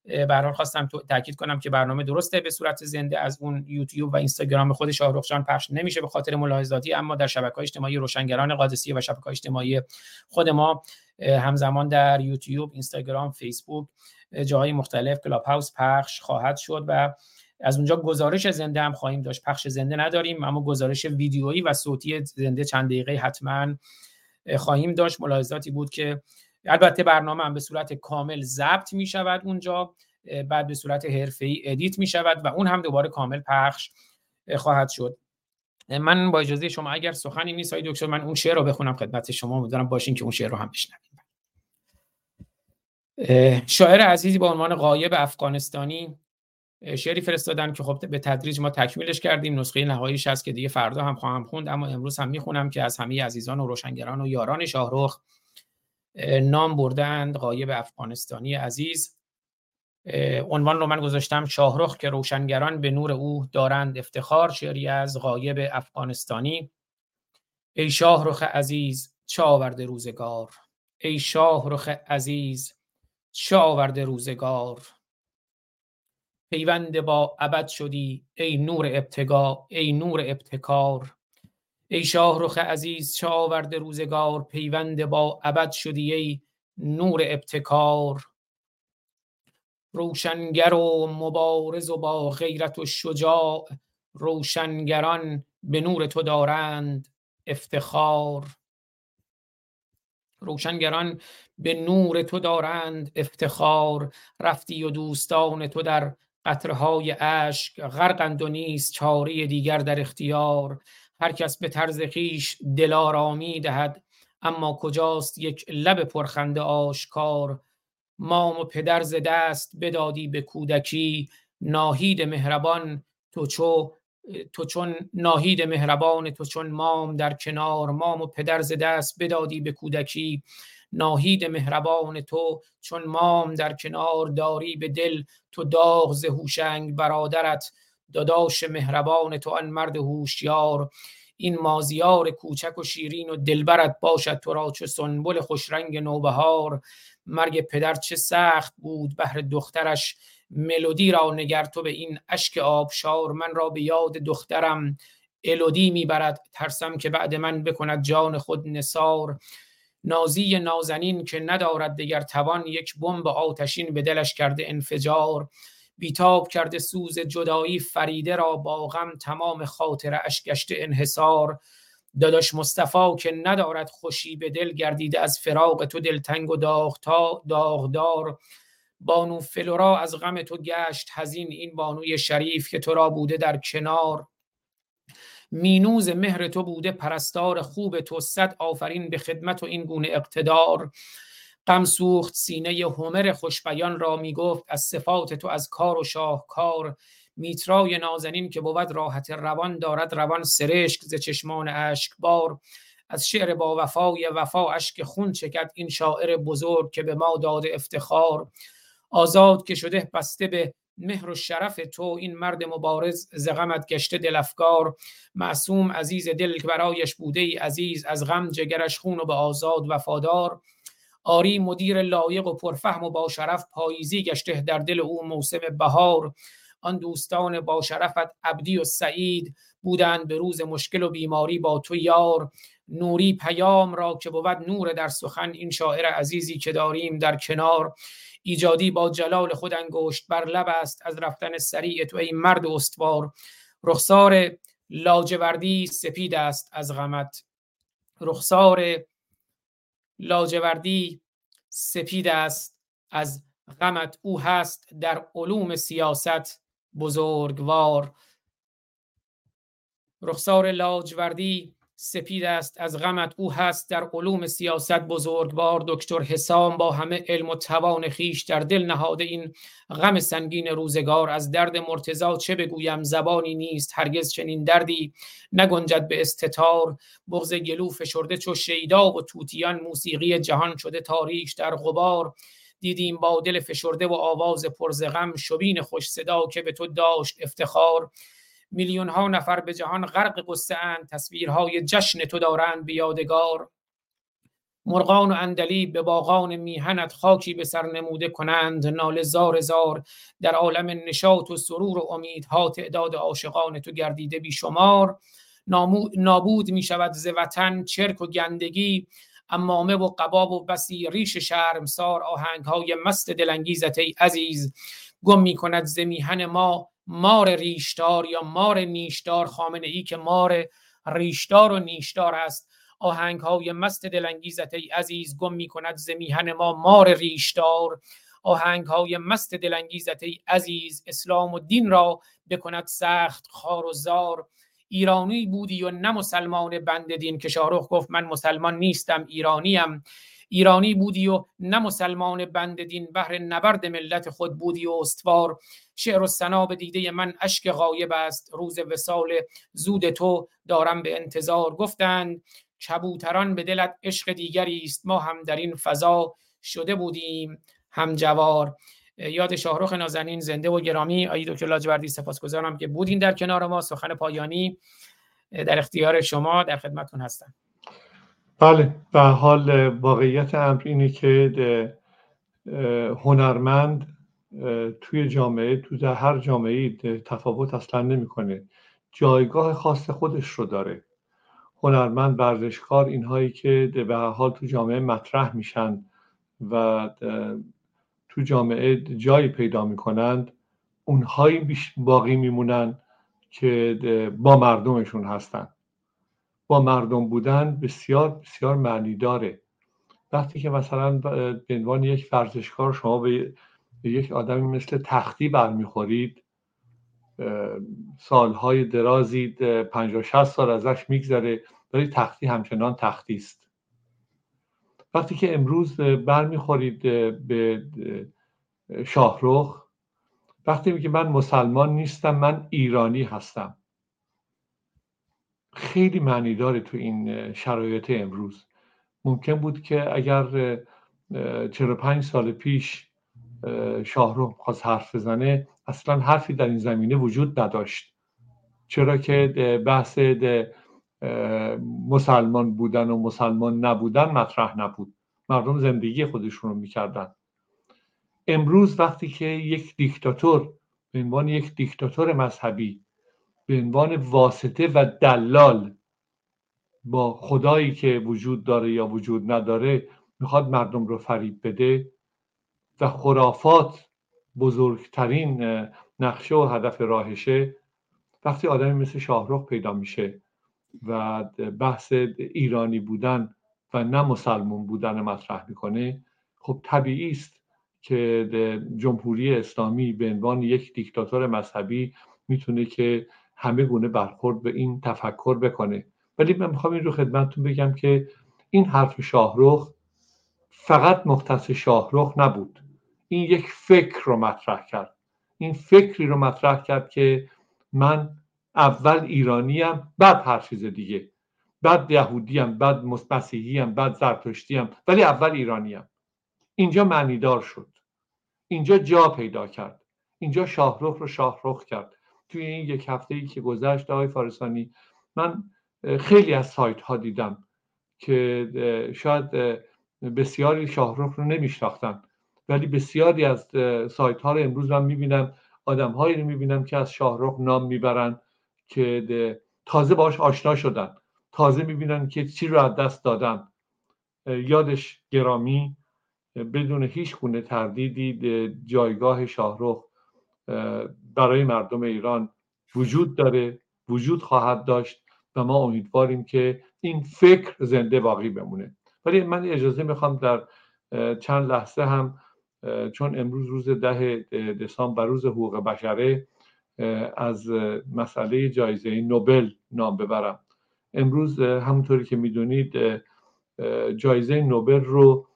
به خواستم تاکید کنم که برنامه درسته. به صورت زنده از اون یوتیوب و اینستاگرام خود شاهرخ جان پخش نمیشه به خاطر ملاحظاتی اما در شبکه اجتماعی روشنگران قادسیه و شبکه اجتماعی خود ما همزمان در یوتیوب اینستاگرام فیسبوک جاهای مختلف کلاب هاوس پخش خواهد شد و از اونجا گزارش زنده هم خواهیم داشت. پخش زنده نداریم اما گزارش ویدیویی و صوتی زنده چند دقیقه حتما خواهیم داشت. ملاحظاتی بود که البته برنامه هم به صورت کامل ضبط می شود اونجا بعد به صورت حرفه ای edit می شود و اون هم دوباره کامل پخش خواهد شد. من با اجازه شما اگر سخنی نیست دکتر من اون شعر رو بخونم خدمت شما. امیدوارم باشین که اون شعر رو هم بشنویم. شاعر عزیزی با عنوان غایب افغانستانی شعری فرستادن که خب به تدریج ما تکمیلش کردیم. نسخه نهاییش هست که دیگه فردا هم خواهم خوند اما امروز هم می‌خونم که از همه عزیزان و روشنگران و یاران شاهرخ نام بردند قایب افغانستانی عزیز. عنوان رو من گذاشتم شاهرخ که روشنگران به نور او دارند افتخار شعری از قایب افغانستانی. ای شاهرخ عزیز چه آورده روزگار؟ ای شاهرخ عزیز چه آورده روزگار؟ پیوند با ابد شدی ای نور ابتگا ای نور ابتکار. ای شاه رخ عزیز چه آورده روزگار؟ پیوند با ابد شدی ای نور ابتکار. روشنگر و مبارز و با غیرت و شجاع روشنگران به نور تو دارند افتخار. روشنگران به نور تو دارند افتخار. رفتی و دوستان تو در قطرهای اشک غرقند و نیست چاره دیگر در اختیار. هر کس به طرز خیش دلارامی دهد اما کجاست یک لب پرخنده آشکار؟ مام و پدر ز دست بدادی به کودکی ناهید مهربان تو چو تو چون ناهید مهربان تو چون مام در کنار مام و پدر ز دست بدادی به کودکی. ناهید مهربان تو چون مام در کنار داری به دل تو داغ ز هوشنگ برادرت. داداش مهربان تو آن مرد هوشیار. این مازیار کوچک و شیرین و دلبرت باشد تو را چه سنبل خوشرنگ نوبهار. مرگ پدر چه سخت بود بهر دخترش. ملودی را نگر تو به این اشک آبشار. من را به یاد دخترم. الودی می‌برد ترسم که بعد من بکند جان خود نسار نازی نازنین که ندارد دیگر توان. یک بمب آتشین به دلش کرده انفجار. بیتاب کرده سوز جدایی فریده را با غم تمام خاطر اش گشته انحصار. داداش مصطفی که ندارد خوشی به دل گردیده از فراق تو دلتنگ و داغتا داغدار. بانو فلورا از غم تو گشت هزین این بانوی شریف که تو را بوده در کنار. مینوز مهر تو بوده پرستار خوب تو صد آفرین به خدمت و این گونه اقتدار. غم سوخت سینه همر خوشبیان را می‌گفت از صفات تو از کار و شاهکار میترای نازنین که بود راحت روان دارد روان سرشک ز چشمان اشکبار. از شعر با وفای وفا اشک خون چکد این شاعر بزرگ که به ما داده افتخار. آزاد که شده بسته به مهر و شرف تو این مرد مبارز ز غمت گشته دلفکار معصوم عزیز دل که برایش بوده ای عزیز از غم جگرش خون و به آزاد وفادار. آری مدیر لایق و پرفهم و با شرف پاییزی گشته در دل او موسم بهار. آن دوستان با شرفت عبدی و سعید بودند به روز مشکل و بیماری با تو یار. نوری پیام را که بود نور در سخن این شاعر عزیزی که داریم در کنار. ایجادی با جلال خود انگشت بر لب است از رفتن سریع تو ای مرد استوار. رخسار لاجوردی سپید است از غمت. رخسار لاجوردی سپید است از غمت او هست در علوم سیاست بزرگوار. رخسار لاجوردی سپید است از غمت او هست در علوم سیاست بزرگوار دکتر حسام با همه علم و توان خیش در دل نهاده این غم سنگین روزگار. از درد مرتزا چه بگویم؟ زبانی نیست هرگز چنین دردی نگنجد به استتار. بغز گلو فشرده چو شیدا و توتیان موسیقی جهان شده تاریش در غبار. دیدیم با دل فشرده و آواز پرز غم شبین خوش صدا که به تو داشت افتخار. میلیون ها نفر به جهان غرق قصه اند. تصویرهای جشن تو دارند بیادگار مرغان و اندلی به باغان میهنت خاکی به سر نموده کنند. نال زار زار در عالم نشاط و سرور و امیدها تعداد عاشقان تو گردیده بیشمار. نابود می شود ز وطن چرک و گندگی. امامه و قباب و بسی ریش شرمسار. آهنگ های مست دلانگیزت ای عزیز. گم می کند ز میهن ما مار ریشدار یا مار نیشدار خامنه ای که مار ریشدار و نیشدار است. آهنگ های مست دلانگیزت ای عزیز گم می کند زمیهن ما مار ریشدار. آهنگ های مست دلانگیزت ای عزیز اسلام و دین را بکند سخت خار و زار. ایرانی بودی و نه مسلمان بند دین که شاهرخ گفت من مسلمان نیستم ایرانیم. ایرانی بودی و نه مسلمان بند دین بهر نبرد ملت خود بودی و استوار. شعر و سنا به دیده من اشک غایب است. روز وسال زود تو دارم به انتظار. گفتند کبوتران به دلت عشق دیگری است. ما هم در این فضا شده بودیم هم جوار یاد شاهرخ نازنین زنده و گرامی آیی دکتر لاجوردی سپاسگزارم که بودین در کنار ما. سخن پایانی در اختیار شما در خدمتتون هستم. بله به حال واقعیت امر اینه که هنرمند توی جامعه تو در هر جامعه تفاوت اصلا نمی‌کنه. جایگاه خاص خودش رو داره. هنرمند ورزشکار اینهایی که به حال تو جامعه مطرح میشن و تو جامعه جایی پیدا می‌کنند اونهایی باقی میمونن که با مردمشون هستن. با مردم بودن بسیار بسیار معنی داره. وقتی که مثلا به عنوان یک ورزشکار شما به یک آدمی مثل تختی برمیخورید سالهای درازی پنجاه شست سال ازش میگذره ولی تختی همچنان تختی است. وقتی که امروز برمیخورید به شاهرخ وقتی میگه من مسلمان نیستم من ایرانی هستم. خیلی معنی داره تو این شرایط امروز. ممکن بود که اگر 45 سال پیش شاهرخ خواست حرف بزنه اصلا حرفی در این زمینه وجود نداشت. چرا که بحث مسلمان بودن و مسلمان نبودن مطرح نبود. مردم زندگی خودشون رو می‌کردن. امروز وقتی که یک دیکتاتور به عنوان یک دیکتاتور مذهبی به عنوان واسطه و دلال با خدایی که وجود داره یا وجود نداره می‌خواد مردم رو فریب بده و خرافات بزرگترین نقشه و هدف راهشه. وقتی آدمی مثل شاهرخ پیدا میشه و بحث ایرانی بودن و نه مسلمون بودن مطرح می‌کنه خب طبیعی است که جمهوری اسلامی به عنوان یک دیکتاتور مذهبی می‌تونه که همه گونه برخورد به این تفکر بکنه. ولی من می‌خوام این رو خدمتتون بگم که این حرف شاهرخ فقط مختص شاهرخ نبود. این یک فکر رو مطرح کرد. این فکری رو مطرح کرد که من اول ایرانیم بعد هر چیز دیگه. بعد یهودیم بعد مسیحیم بعد زرتشتیم ولی اول ایرانیم اینجا معنیدار شد. اینجا جا پیدا کرد. اینجا شاهرخ رو شاهرخ کرد. توی این یک هفته ای که گذشت آقای فارسانی من خیلی از سایت ها دیدم که شاید بسیاری شاهرخ رو نمیشناختن. ولی بسیاری از سایت ها رو امروز من می‌بینم آدم هایی رو می‌بینم که از شاهرخ نام می‌برن که تازه باش آشنا شدن. تازه می‌بینن که چی رو از دست دادن. یادش گرامی بدون هیچ گونه تردیدی جایگاه شاهرخ برای مردم ایران وجود داره وجود خواهد داشت و ما امیدواریم که این فکر زنده باقی بمونه. ولی من اجازه می‌خوام در چند لحظه هم چون امروز روز ده دسامبر روز حقوق بشره از مسئله جایزه نوبل نام ببرم. امروز همونطوری که می‌دونید جایزه نوبل رو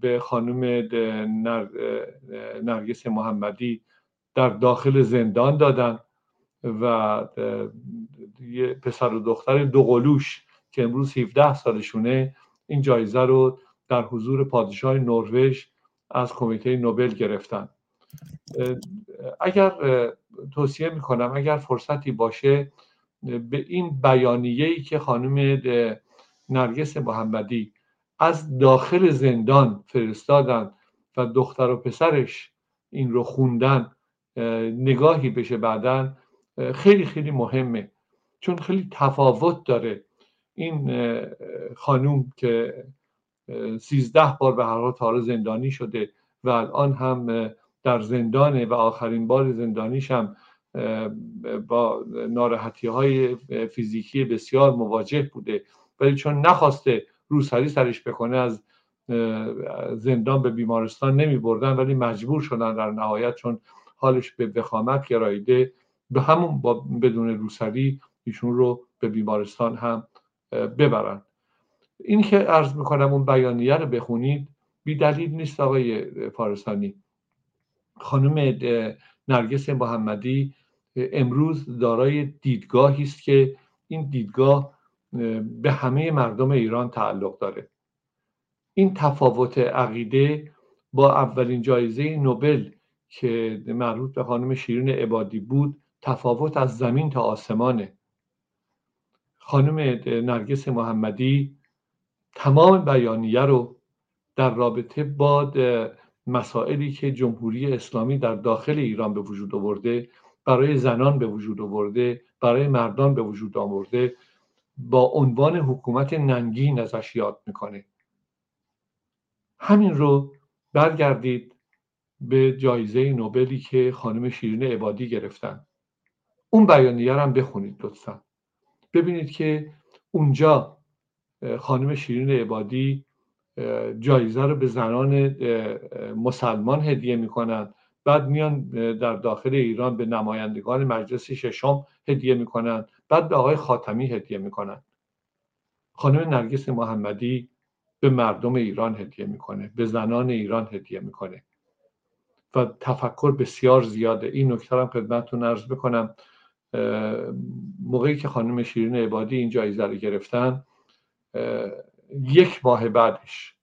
به خانم نرگس محمدی در داخل زندان دادن و یه پسر و دختر دوقلوش که امروز 17 سالشونه این جایزه رو در حضور پادشاه نروژ از کمیته نوبل گرفتن. اگر توصیه می‌کنم اگر فرصتی باشه به این بیانیه ای که خانم نرگس محمدی از داخل زندان فرستادن و دختر و پسرش این رو خوندن نگاهی بشه بعدا خیلی خیلی مهمه. چون خیلی تفاوت داره این خانوم که سیزده بار به هر حال زندانی شده و الان هم در زندانه و آخرین بار زندانیش هم با ناراحتی های فیزیکی بسیار مواجه بوده. ولی چون نخواسته روسری سرش بکنه از زندان به بیمارستان نمی بردن ولی مجبور شدن در نهایت چون حالش به وخامت گراییده به همون با بدون روسری ایشون رو به بیمارستان هم ببرن. این که عرض می‌کنم اون بیانیه رو بخونید بی دلیل نیست آقای فارسانی. خانم نرگس محمدی امروز دارای دیدگاهی است که این دیدگاه به همه مردم ایران تعلق داره. این تفاوت عقیده با اولین جایزه نوبل که مربوط به خانم شیرین عبادی بود تفاوت از زمین تا آسمانه. خانم نرگس محمدی تمام بیانیه رو در رابطه با مسائلی که جمهوری اسلامی در داخل ایران به وجود آورده برای زنان به وجود آورده برای مردان به وجود آورده با عنوان حکومت ننگین ازش یاد می‌کنه. همین رو برگردید به جایزه نوبلی که خانم شیرین عبادی گرفتن. اون بیانیه هم بخونید لطفا. ببینید که اونجا خانم شیرین عبادی جایزه رو به زنان مسلمان هدیه می‌کنن. بعد میان در داخل ایران به نمایندگان مجلس ششم هدیه می‌کنن. بعد به آقای خاتمی هدیه می‌کنن. خانم نرگس محمدی به مردم ایران هدیه می‌کنه به زنان ایران هدیه می‌کنه. و تفکر بسیار زیاده. این نکته هم خدمتتون ارز بکنم. موقعی که خانم شیرین عبادی این جایزه رو گرفتن یک ماه بعدش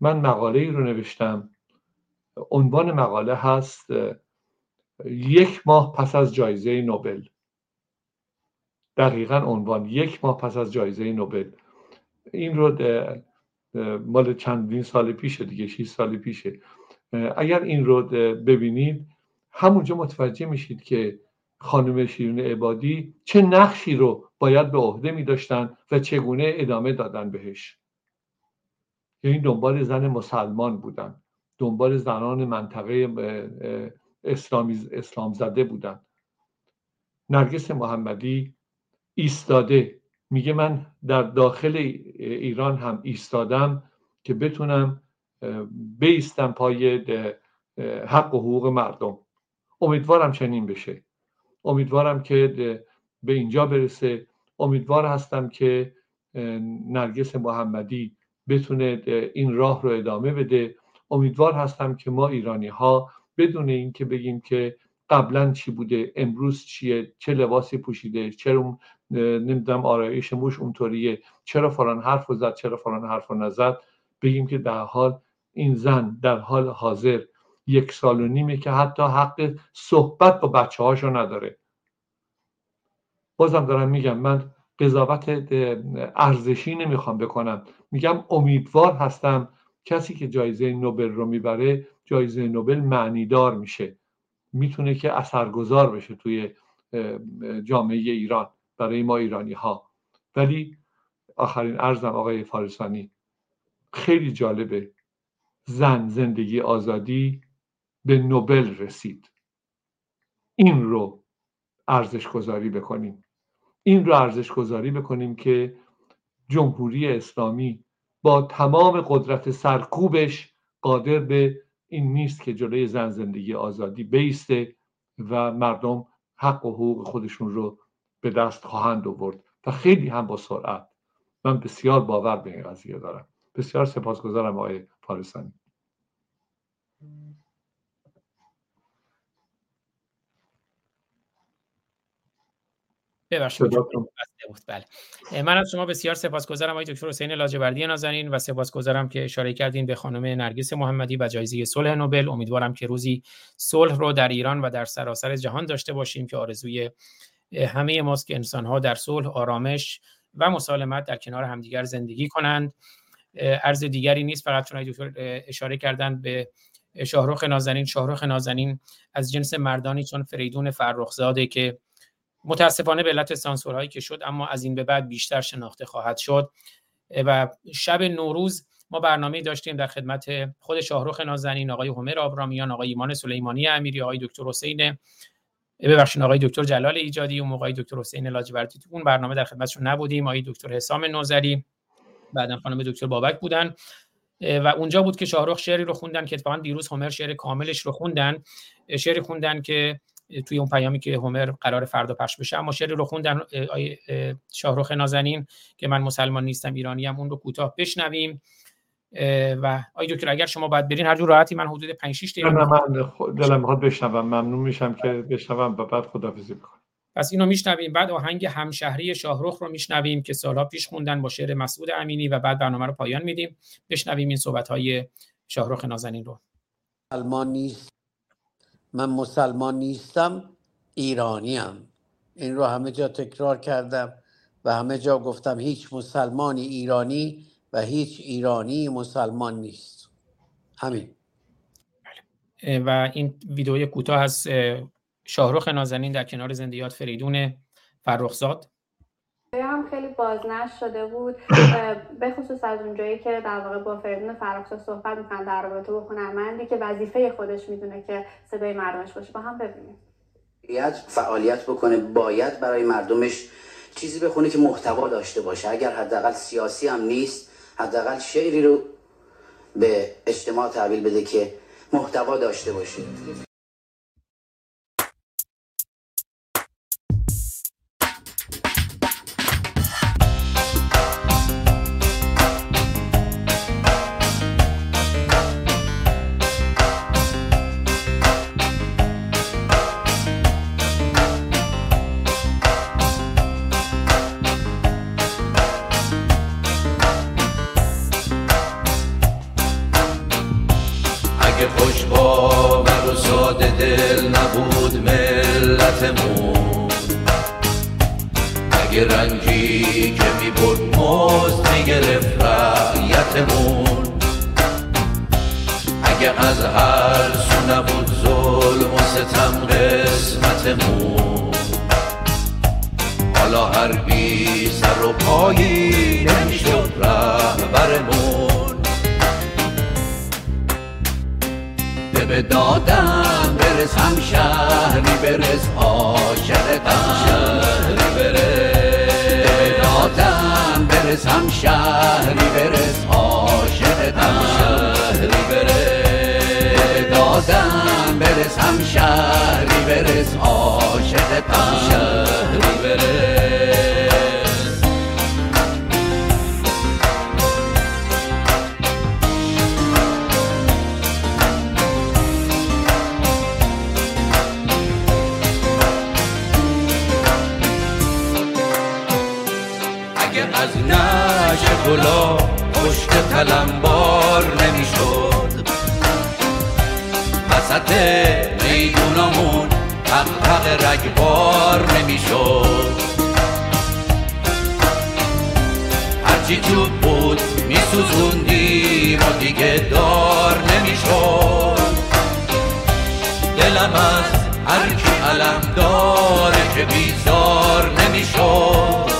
من مقاله ای رو نوشتم. عنوان مقاله هست یک ماه پس از جایزه نوبل. دقیقا عنوان یک ماه پس از جایزه نوبل. این رو مال چندین سال پیشه دیگه 6 سال پیشه. اگر این رو ببینید همونجا متوجه میشید که خانم شیرین عبادی چه نقشی رو باید به عهده می داشتن و چگونه ادامه دادن بهش؟ یعنی دنبال زن مسلمان بودن دنبال زنان منطقه اسلامی اسلام زده بودن. نرگس محمدی ایستاده. میگه من در داخل ایران هم ایستادم که بتونم بیستم پای حق و حقوق مردم. امیدوارم چنین بشه. امیدوارم که به اینجا برسه. امیدوار هستم که نرگس محمدی بتونه این راه رو ادامه بده. امیدوار هستم که ما ایرانی ها بدون اینکه بگیم که قبلا چی بوده امروز چیه چه لباسی پوشیده چرا نمی‌دونم آرایش موش اونطوریه چرا فلان حرف زد چرا فلان حرف نزد بگیم که در حال این زن در حال حاضر یک سال و نیمه که حتی حق صحبت با بچه هاشو نداره. بازم دارم میگم من قضاوت ارزشی نمی‌خوام بکنم. میگم امیدوار هستم کسی که جایزه نوبل رو می‌بره جایزه نوبل معنیدار میشه. می‌تونه که اثرگذار بشه توی جامعه ایران برای ما ایرانی ها ولی آخرین ارزم آقای فارسانی خیلی جالبه. زن زندگی آزادی به نوبل رسید. این رو ارزش گذاری بکنیم. این رو ارزش گذاری بکنیم که جمهوری اسلامی با تمام قدرت سرکوبش قادر به این نیست که جلوی زن زندگی آزادی بیسته و مردم حق و حقوق خودشون رو به دست خواهند آورد. و خیلی هم با سرعت. من بسیار باور به این قضیه دارم. بسیار سپاسگزارم آقای فارسانی. ببخشید بله من از شما بسیار سپاسگزارم آقای دکتر حسین لاجوردی نازنین و سپاسگزارم که اشاره کردین به خانم نرگس محمدی و جایزه صلح نوبل. امیدوارم که روزی صلح رو در ایران و در سراسر جهان داشته باشیم که آرزوی همه ماست که انسانها در صلح آرامش و مسالمت در کنار همدیگر زندگی کنند. عرض دیگری نیست فقط چون دکتر اشاره کردن به شاهرخ نازنین. شاهرخ نازنین از جنس مردانی چون فریدون فرخزاده که متاسفانه به علت سانسورهایی که شد اما از این به بعد بیشتر شناخته خواهد شد. و شب نوروز ما برنامه داشتیم در خدمت خود شاهرخ نازنین آقای همر آبرامیان آقای ایمان سلیمانی امیری آقای دکتر حسین ببخشید آقای دکتر جلال ایجادی و آقای دکتر حسین لاجوردی. تو اون برنامه در خدمتشون نبودیم. آقای دکتر حسام نوزری بعدا خانم دکتر بابک بودن. و اونجا بود که شاهرخ شعری رو خوندن که اتفاقا دیروز همر شعر کاملش رو خوندن. شعری خوندن که توی اون پیامی که هومر قرار فردا پخش بشه. اما شعر رو خوندن شاهرخ نازنین که من مسلمان نیستم ایرانی هم اون رو کوتاه بشنویم. و آی دکتر اگر شما باید برین هر جور راحتی من حدود 5 6 دقیقه من دلم می‌خواد بشنوم. ممنون میشم که بشنوم و بعد خدافظی بکنم پس اینو میشنویم. بعد آهنگ همشهری شاهرخ رو میشنویم که سالها پیش خوندن با شعر مسعود امینی و بعد برنامه رو پایان میدیم. بشنویم این صحبت های شاهرخ نازنین رو. سلمان نیست. من مسلمان نیستم ایرانیم. این رو همه جا تکرار کردم و همه جا گفتم هیچ مسلمانی ایرانی و هیچ ایرانی مسلمان نیست. همین. و این ویدیوی کوتاه از شاهرخ نازنین در کنار زندیات فریدون فرخزاد. هم خیلی بازنش شده بود؟ (coughs) به خصوص از اونجایی که در واقع با فریدون فراخشا صحبت می‌کنن در رابطه با هنرمندی که وظیفه خودش می‌دونه که صدای مردمش باشه. با هم ببینیم. باید فعالیت بکنه. باید برای مردمش چیزی بخونه که محتوا داشته باشه. اگر حداقل سیاسی هم نیست حداقل شعری رو به اجتماع تحویل بده که محتوا داشته باشه. آسمون اگه رنگی که می بود مست می‌گرفت رعیتمون. اگه از هر سو نبود ظلم و ستم قسمتمون. حالا هر بی سر و پایی نمی‌شد رهبرمون. به دادن برس هم شهری برس عاشق هم شهری برس. دادن برس هم شهری برس عاشق هم شهری برس. دادن برس هم شهری برس عاشق هم شهری برس. گلا پشت تلمبار نمی‌شد. وسط میدونامون حق رگبار نمی‌شد. هرچی چوب بود میسوزوندیم و دیگه دار نمی‌شد. دلم از هرکی علم داره که بیزار نمی‌شد.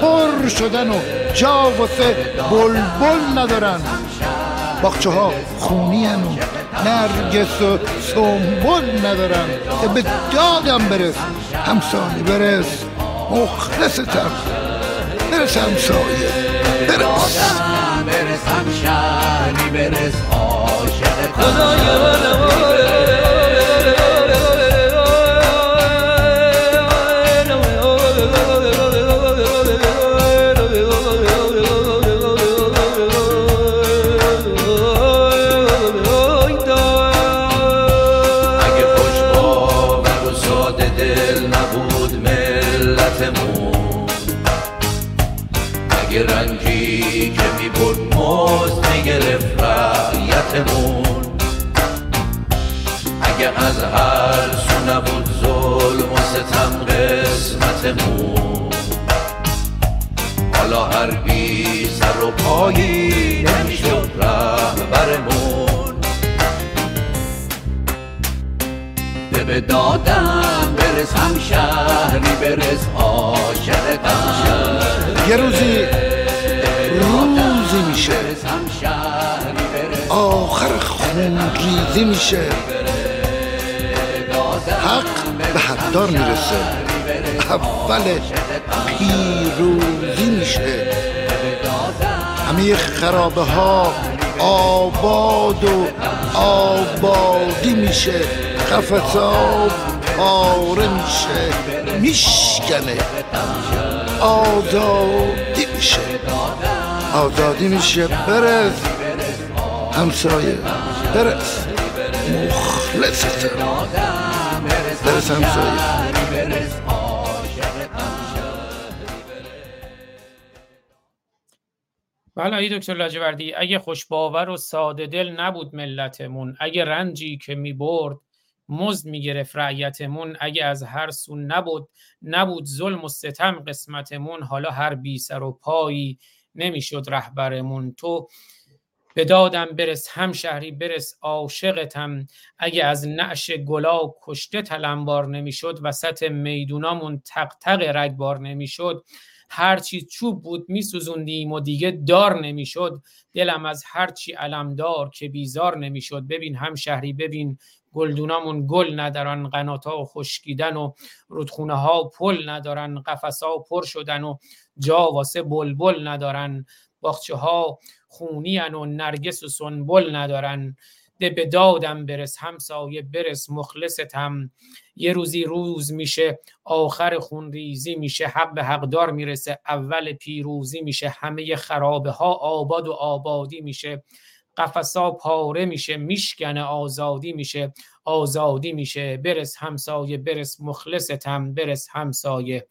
پر شدن و جا واسه بلبل ندارن. باخچه ها خونی و نرگس و سنبل ندارن. به دادم برس همسانی برس. مخلصتم. برس همسایه. برس. برس همشهری برس آسمون حالا هر بی سر و پایی نمی‌شد رهبرمون ده به دادم برس هم شهری برس عاشقتم یه روزی روزی میشه. آخر خون ریزی میشه. حق به حدار می‌رسه. اول پیروزی میشه. همه خرابه ها آباد و آبادی میشه. قفصا پاره میشه. میشکنه. آزادی میشه. آزادی میشه. برس همسایه برس مخلصت برس همسایه بله ای دکتر لاجوردی اگه خوشباور و ساده دل نبود ملتمون اگه رنجی که می برد مزد می گرفت رعیتمون اگه از هر سو نبود نبود ظلم و ستم قسمتمون حالا هر بی سر و پایی نمی‌شد رهبرمون. تو به دادم برس هم شهری برس عاشقتم. اگه از نعش گلا کشته تلمبار نمی‌شد وسط میدونامون تق تق رگبار نمی‌شد. هرچی چوب بود میسوزوندیم و دیگه دار نمی‌شد. دلم از هرچی علمدار که بیزار نمی‌شد. ببین هم شهری ببین گلدونامون. گل ندارن قناتا و خشکیدن و رودخونه ها پل ندارن قفس ها پر شدن و جا واسه بلبل ندارن. باخچه ها خونی و نرگس و سنبل ندارن. ده به دادم برس همسایه برس مخلصتم یه روزی روز میشه آخر خونریزی میشه حق به حقدار می‌رسه اول پیروزی میشه همه خرابه ها آباد و آبادی میشه. قفصا پاره میشه میشکنه آزادی میشه آزادی میشه. برس همسایه برس مخلصتم برس همسایه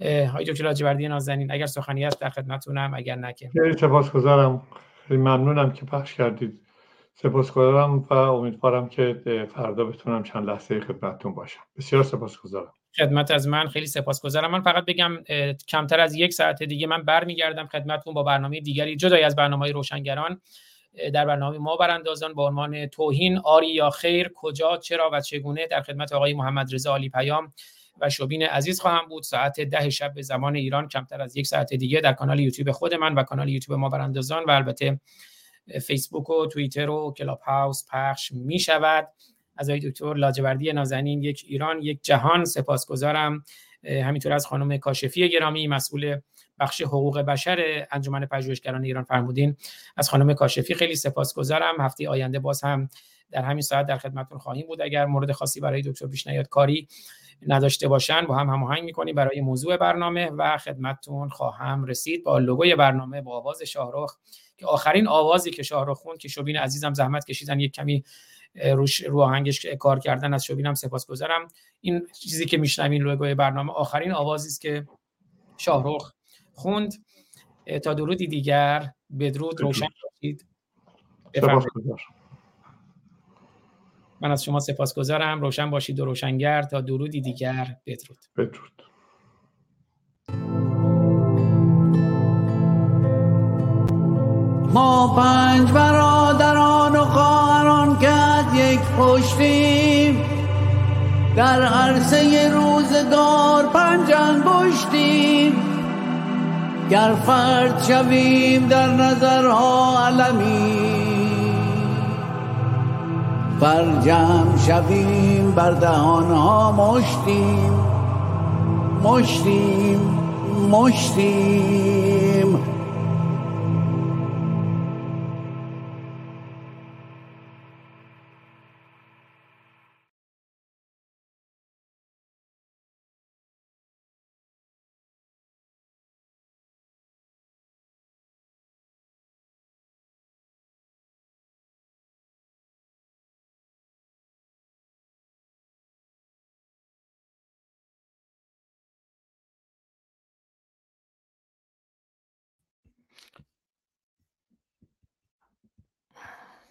های دکتر لاجوردی نازنین اگر سخنی هست در خدمتونم اگر نه که. خیلی سپاسگزارم. خیلی ممنونم که پخش کردید. سپاسگزارم و امیدوارم که فردا بتونم چند لحظه خدمتتون باشم. بسیار سپاسگزارم. خدمت از من خیلی سپاسگزارم. من فقط بگم کمتر از یک ساعت دیگه من برمیگردم خدمتتون با برنامه دیگری جدای از برنامه روشنگران در برنامه ما براندازان با عنوان توهین آری یا خیر کجا چرا و چگونه در خدمت آقای محمد رضا علی پیام و شوبین عزیز خواهم بود. ساعت ده شب به زمان ایران کمتر از یک ساعت دیگه در کانال یوتیوب خود من و کانال یوتیوب ما براندازان و البته فیسبوک و توییتر و کلاب هاوس پخش می شود از آقای دکتر لاجوردی نازنین یک ایران یک جهان سپاسگزارم. همینطور از خانم کاشفی گرامی مسئول بخش حقوق بشر انجمن پژوهشگران ایران فرمودین. از خانم کاشفی خیلی سپاسگزارم. هفته آینده باز هم در همین ساعت در خدمتتون خواهیم بود. اگر مورد خاصی برای دکتر پیشنهاد کاری نداشته باشن با هم هماهنگ می‌کنیم برای موضوع برنامه و خدمتتون خواهم رسید. با لوگوی برنامه با آواز شاهرخ که آخرین آوازی که شاهرخ خون که شوبین عزیزم زحمت کشیدن یک کمی روش رو آهنگش کار کردن از شوبینم سپاسگزارم این چیزی که میشنوین لوگوی برنامه آخرین آوازی است که شاهرخ خوند. تا درودی دیگر بدرود روشن باشید. من از شما سپاسگزارم. روشن باشید و روشنگر تا درودی دیگر. بدرود. بدرود. ما پنج برادران و خواهران که یک پشتیم در عرصه روزگار پنجن بشتیم گر فرد شویم در نظرها علمی فرجم شویم بر دهانها مشتیم. مشتیم مشتیم.